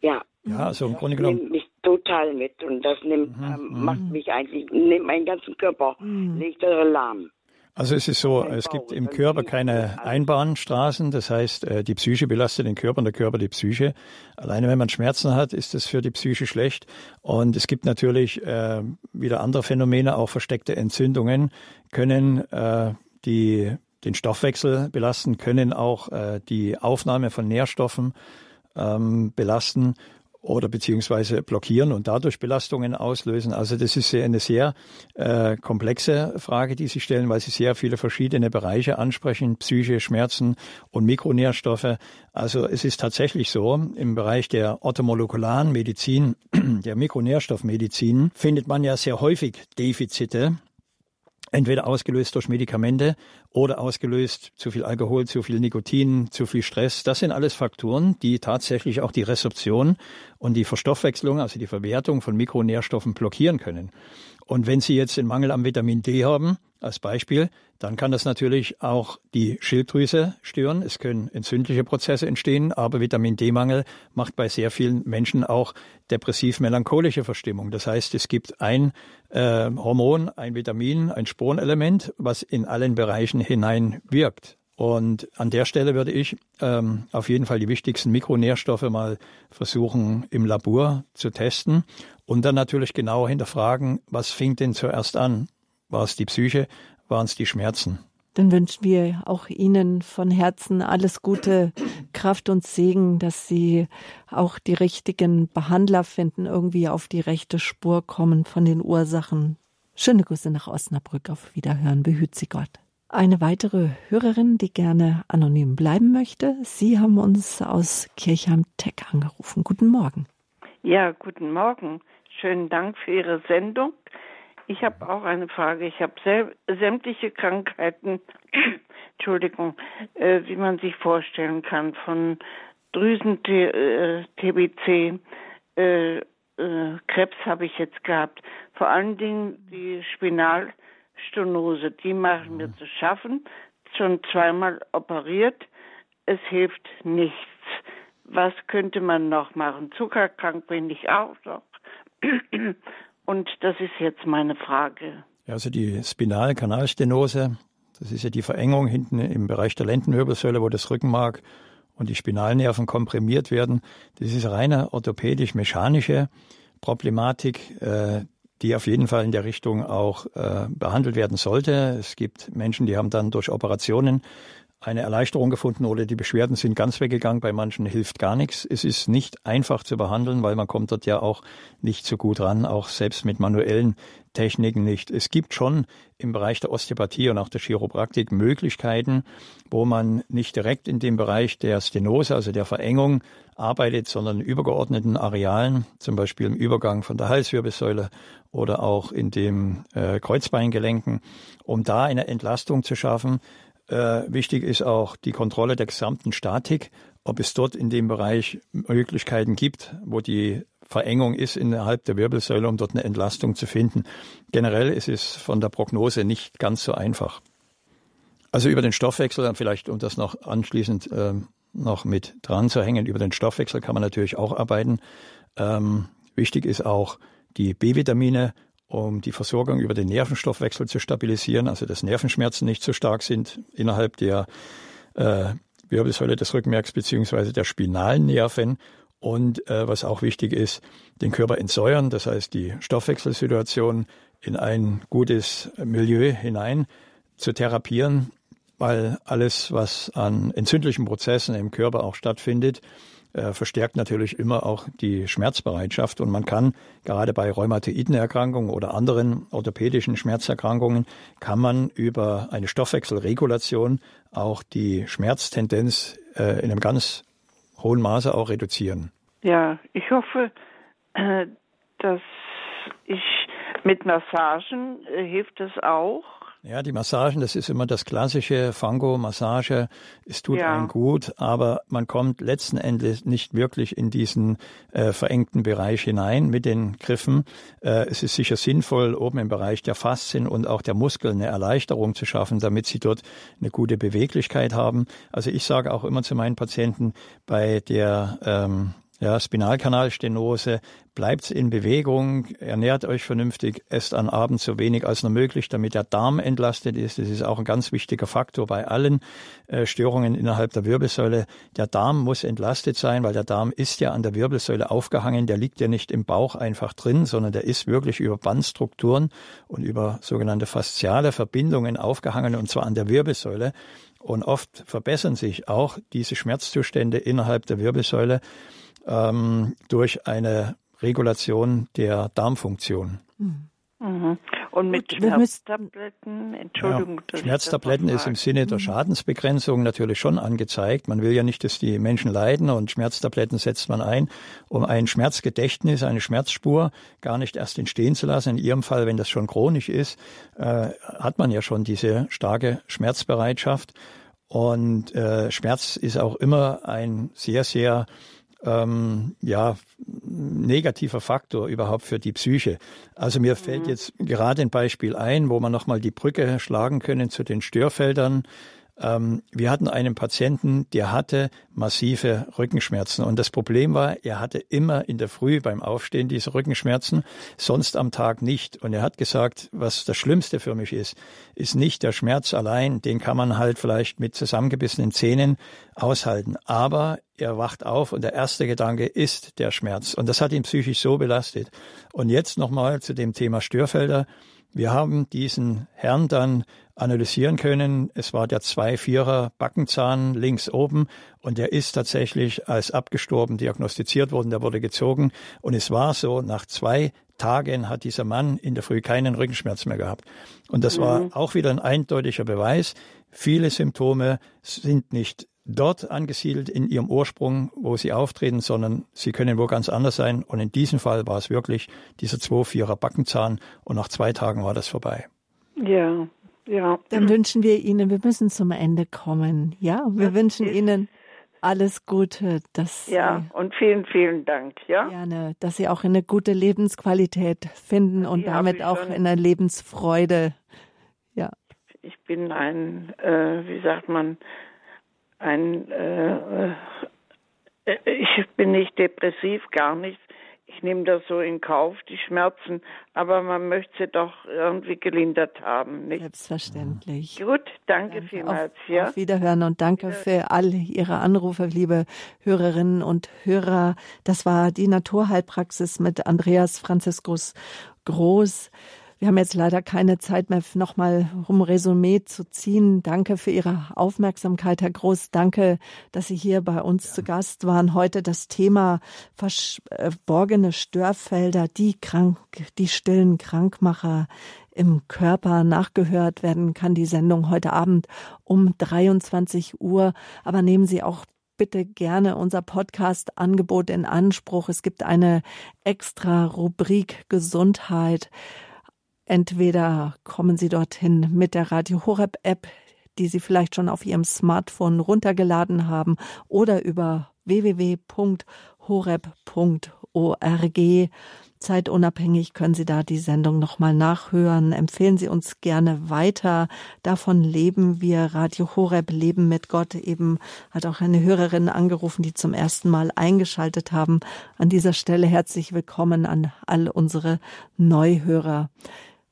Ja, Ja, also im das Grunde genommen, nimmt mich total mit und das nimmt, ähm, macht mich eigentlich, nimmt meinen ganzen Körper, legt er lahm. Also es ist so, es gibt im Körper keine Einbahnstraßen, das heißt, äh, die Psyche belastet den Körper und der Körper die Psyche. Alleine wenn man Schmerzen hat, ist das für die Psyche schlecht. Und es gibt natürlich äh, wieder andere Phänomene, auch versteckte Entzündungen können äh, die den Stoffwechsel belasten, können auch äh, die Aufnahme von Nährstoffen ähm, belasten. Oder beziehungsweise blockieren und dadurch Belastungen auslösen. Also das ist eine sehr äh, komplexe Frage, die Sie stellen, weil Sie sehr viele verschiedene Bereiche ansprechen, Psyche, Schmerzen und Mikronährstoffe. Also es ist tatsächlich so, im Bereich der orthomolekularen Medizin, der Mikronährstoffmedizin, findet man ja sehr häufig Defizite entweder ausgelöst durch Medikamente oder ausgelöst zu viel Alkohol, zu viel Nikotin, zu viel Stress. Das sind alles Faktoren, die tatsächlich auch die Resorption und die Verstoffwechslung, also die Verwertung von Mikronährstoffen blockieren können. Und wenn Sie jetzt den Mangel am Vitamin D haben, als Beispiel, dann kann das natürlich auch die Schilddrüse stören. Es können entzündliche Prozesse entstehen, aber Vitamin D-Mangel macht bei sehr vielen Menschen auch depressiv-melancholische Verstimmung. Das heißt, es gibt ein äh, Hormon, ein Vitamin, ein Sporenelement, was in allen Bereichen hinein wirkt. Und an der Stelle würde ich ähm, auf jeden Fall die wichtigsten Mikronährstoffe mal versuchen im Labor zu testen und dann natürlich genau hinterfragen, was fing denn zuerst an? War es die Psyche? Waren es die Schmerzen? Dann wünschen wir auch Ihnen von Herzen alles Gute, Kraft und Segen, dass Sie auch die richtigen Behandler finden, irgendwie auf die rechte Spur kommen von den Ursachen. Schöne Grüße nach Osnabrück. Auf Wiederhören. Behüt Sie Gott. Eine weitere Hörerin, die gerne anonym bleiben möchte. Sie haben uns aus Kirchheim-Tech angerufen. Guten Morgen. Ja, guten Morgen. Schönen Dank für Ihre Sendung. Ich habe auch eine Frage. Ich habe sämtliche Krankheiten, Entschuldigung, äh, wie man sich vorstellen kann, von Drüsen-TBC, äh, äh, Krebs habe ich jetzt gehabt. Vor allen Dingen die Spinalstenose, die machen mir zu schaffen. Schon zweimal operiert. Es hilft nichts. Was könnte man noch machen? Zuckerkrank bin ich auch noch. Und das ist jetzt meine Frage. Also die Spinalkanalstenose, das ist ja die Verengung hinten im Bereich der Lendenwirbelsäule, wo das Rückenmark und die Spinalnerven komprimiert werden. Das ist reine orthopädisch-mechanische Problematik, äh, die auf jeden Fall in der Richtung auch äh, behandelt werden sollte. Es gibt Menschen, die haben dann durch Operationen eine Erleichterung gefunden oder die Beschwerden sind ganz weggegangen. Bei manchen hilft gar nichts. Es ist nicht einfach zu behandeln, weil man kommt dort ja auch nicht so gut ran, auch selbst mit manuellen Techniken nicht. Es gibt schon im Bereich der Osteopathie und auch der Chiropraktik Möglichkeiten, wo man nicht direkt in dem Bereich der Stenose, also der Verengung, arbeitet, sondern in übergeordneten Arealen, zum Beispiel im Übergang von der Halswirbelsäule oder auch in dem äh, Kreuzbeingelenken, um da eine Entlastung zu schaffen, äh, wichtig ist auch die Kontrolle der gesamten Statik, ob es dort in dem Bereich Möglichkeiten gibt, wo die Verengung ist innerhalb der Wirbelsäule, um dort eine Entlastung zu finden. Generell ist es von der Prognose nicht ganz so einfach. Also über den Stoffwechsel, vielleicht um das noch anschließend äh, noch mit dran zu hängen, über den Stoffwechsel kann man natürlich auch arbeiten. Ähm, wichtig ist auch die B-Vitamine um die Versorgung über den Nervenstoffwechsel zu stabilisieren, also dass Nervenschmerzen nicht so stark sind innerhalb der äh, Wirbelsäule des Rückenmerks beziehungsweise der spinalen Nerven. Und äh, was auch wichtig ist, den Körper entsäuern, das heißt die Stoffwechselsituation in ein gutes Milieu hinein zu therapieren, weil alles, was an entzündlichen Prozessen im Körper auch stattfindet, äh, verstärkt natürlich immer auch die Schmerzbereitschaft. Und man kann gerade bei Rheumatoidenerkrankungen oder anderen orthopädischen Schmerzerkrankungen, kann man über eine Stoffwechselregulation auch die Schmerztendenz äh, in einem ganz hohen Maße auch reduzieren. Ja, ich hoffe, äh, dass ich mit Massagen äh, hilft es auch ja, die Massagen, das ist immer das klassische Fango-Massage. Es tut ja. einem gut, aber man kommt letzten Endes nicht wirklich in diesen äh, verengten Bereich hinein mit den Griffen. Äh, es ist sicher sinnvoll, oben im Bereich der Faszien und auch der Muskeln eine Erleichterung zu schaffen, damit sie dort eine gute Beweglichkeit haben. Also ich sage auch immer zu meinen Patienten bei der ähm, ja, Spinalkanalstenose, bleibt in Bewegung, ernährt euch vernünftig, esst an Abend so wenig als nur möglich, damit der Darm entlastet ist. Das ist auch ein ganz wichtiger Faktor bei allen äh, Störungen innerhalb der Wirbelsäule. Der Darm muss entlastet sein, weil der Darm ist ja an der Wirbelsäule aufgehangen. Der liegt ja nicht im Bauch einfach drin, sondern der ist wirklich über Bandstrukturen und über sogenannte fasziale Verbindungen aufgehangen und zwar an der Wirbelsäule. Und oft verbessern sich auch diese Schmerzzustände innerhalb der Wirbelsäule ähm, durch eine Regulation der Darmfunktion. Mhm. Mhm. Und mit Gut, Schmerztabletten, Entschuldigung. Ja, Schmerztabletten ist im Sinne der mhm. Schadensbegrenzung natürlich schon angezeigt. Man will ja nicht, dass die Menschen leiden und Schmerztabletten setzt man ein, um ein Schmerzgedächtnis, eine Schmerzspur gar nicht erst entstehen zu lassen. In Ihrem Fall, wenn das schon chronisch ist, äh, hat man ja schon diese starke Schmerzbereitschaft. Und äh, Schmerz ist auch immer ein sehr, sehr ähm, ja, negativer Faktor überhaupt für die Psyche. Also mir mhm. fällt jetzt gerade ein Beispiel ein, wo man nochmal die Brücke schlagen können zu den Störfeldern. Ähm, wir hatten einen Patienten, der hatte massive Rückenschmerzen. Und das Problem war, er hatte immer in der Früh beim Aufstehen diese Rückenschmerzen, sonst am Tag nicht. Und er hat gesagt, was das Schlimmste für mich ist, ist nicht der Schmerz allein, den kann man halt vielleicht mit zusammengebissenen Zähnen aushalten. Aber er wacht auf und der erste Gedanke ist der Schmerz. Und das hat ihn psychisch so belastet. Und jetzt nochmal zu dem Thema Störfelder. Wir haben diesen Herrn dann analysieren können. Es war der 2-4er Backenzahn links oben und der ist tatsächlich als abgestorben diagnostiziert worden. Der wurde gezogen und es war so, nach zwei Tagen hat dieser Mann in der Früh keinen Rückenschmerz mehr gehabt. Und das mhm. war auch wieder ein eindeutiger Beweis. Viele Symptome sind nicht dort angesiedelt in ihrem Ursprung, wo sie auftreten, sondern sie können wo ganz anders sein. Und in diesem Fall war es wirklich dieser 2-4er Backenzahn und nach zwei Tagen war das vorbei. Ja, ja. Dann wünschen wir Ihnen, wir müssen zum Ende kommen. Ja, wir das wünschen Ihnen alles Gute. Dass ja, und vielen, vielen Dank. Ja. Gerne, dass Sie auch eine gute Lebensqualität finden und damit auch in der Lebensfreude. Ja. Ich bin ein, äh, wie sagt man, ein, äh, äh, ich bin nicht depressiv, gar nicht. Ich nehme das so in Kauf, die Schmerzen, aber man möchte sie doch irgendwie gelindert haben. Nicht? Selbstverständlich. Gut, danke, danke vielmals. Auf, ja. auf Wiederhören und danke ja. für alle Ihre Anrufe, liebe Hörerinnen und Hörer. Das war die Naturheilpraxis mit Andreas Franziskus Groß. Wir haben jetzt leider keine Zeit mehr, nochmal um Resümee zu ziehen. Danke für Ihre Aufmerksamkeit, Herr Groß. Danke, dass Sie hier bei uns ja. zu Gast waren. Heute das Thema verborgene Störfelder, die krank, die stillen Krankmacher im Körper nachgehört werden kann die Sendung heute Abend um 23 Uhr. Aber nehmen Sie auch bitte gerne unser Podcast-Angebot in Anspruch. Es gibt eine extra Rubrik Gesundheit Entweder kommen Sie dorthin mit der Radio Horeb App, die Sie vielleicht schon auf Ihrem Smartphone runtergeladen haben, oder über www.horeb.org. Zeitunabhängig können Sie da die Sendung nochmal nachhören. Empfehlen Sie uns gerne weiter. Davon leben wir. Radio Horeb Leben mit Gott. Eben hat auch eine Hörerin angerufen, die zum ersten Mal eingeschaltet haben. An dieser Stelle herzlich willkommen an all unsere Neuhörer.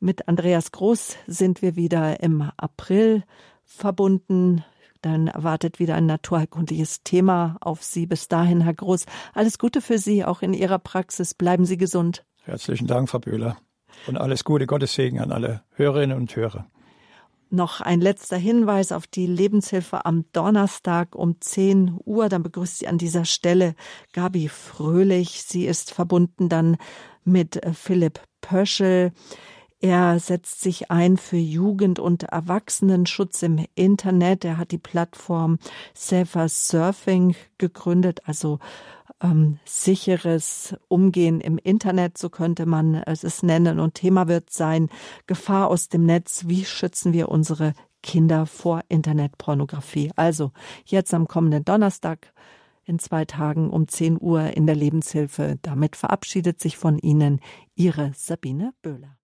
Mit Andreas Groß sind wir wieder im April verbunden. Dann erwartet wieder ein naturheilkundliches Thema auf Sie. Bis dahin, Herr Groß, alles Gute für Sie, auch in Ihrer Praxis. Bleiben Sie gesund. Herzlichen Dank, Frau Böhler. Und alles Gute, Gottes Segen an alle Hörerinnen und Hörer. Noch ein letzter Hinweis auf die Lebenshilfe am Donnerstag um 10 Uhr. Dann begrüßt sie an dieser Stelle Gabi Fröhlich. Sie ist verbunden dann mit Philipp Pöschel. Er setzt sich ein für Jugend- und Erwachsenenschutz im Internet. Er hat die Plattform Safer Surfing gegründet, also ähm, sicheres Umgehen im Internet, so könnte man es nennen. Und Thema wird sein Gefahr aus dem Netz. Wie schützen wir unsere Kinder vor Internetpornografie? Also jetzt am kommenden Donnerstag in zwei Tagen um 10 Uhr in der Lebenshilfe. Damit verabschiedet sich von Ihnen Ihre Sabine Böhler.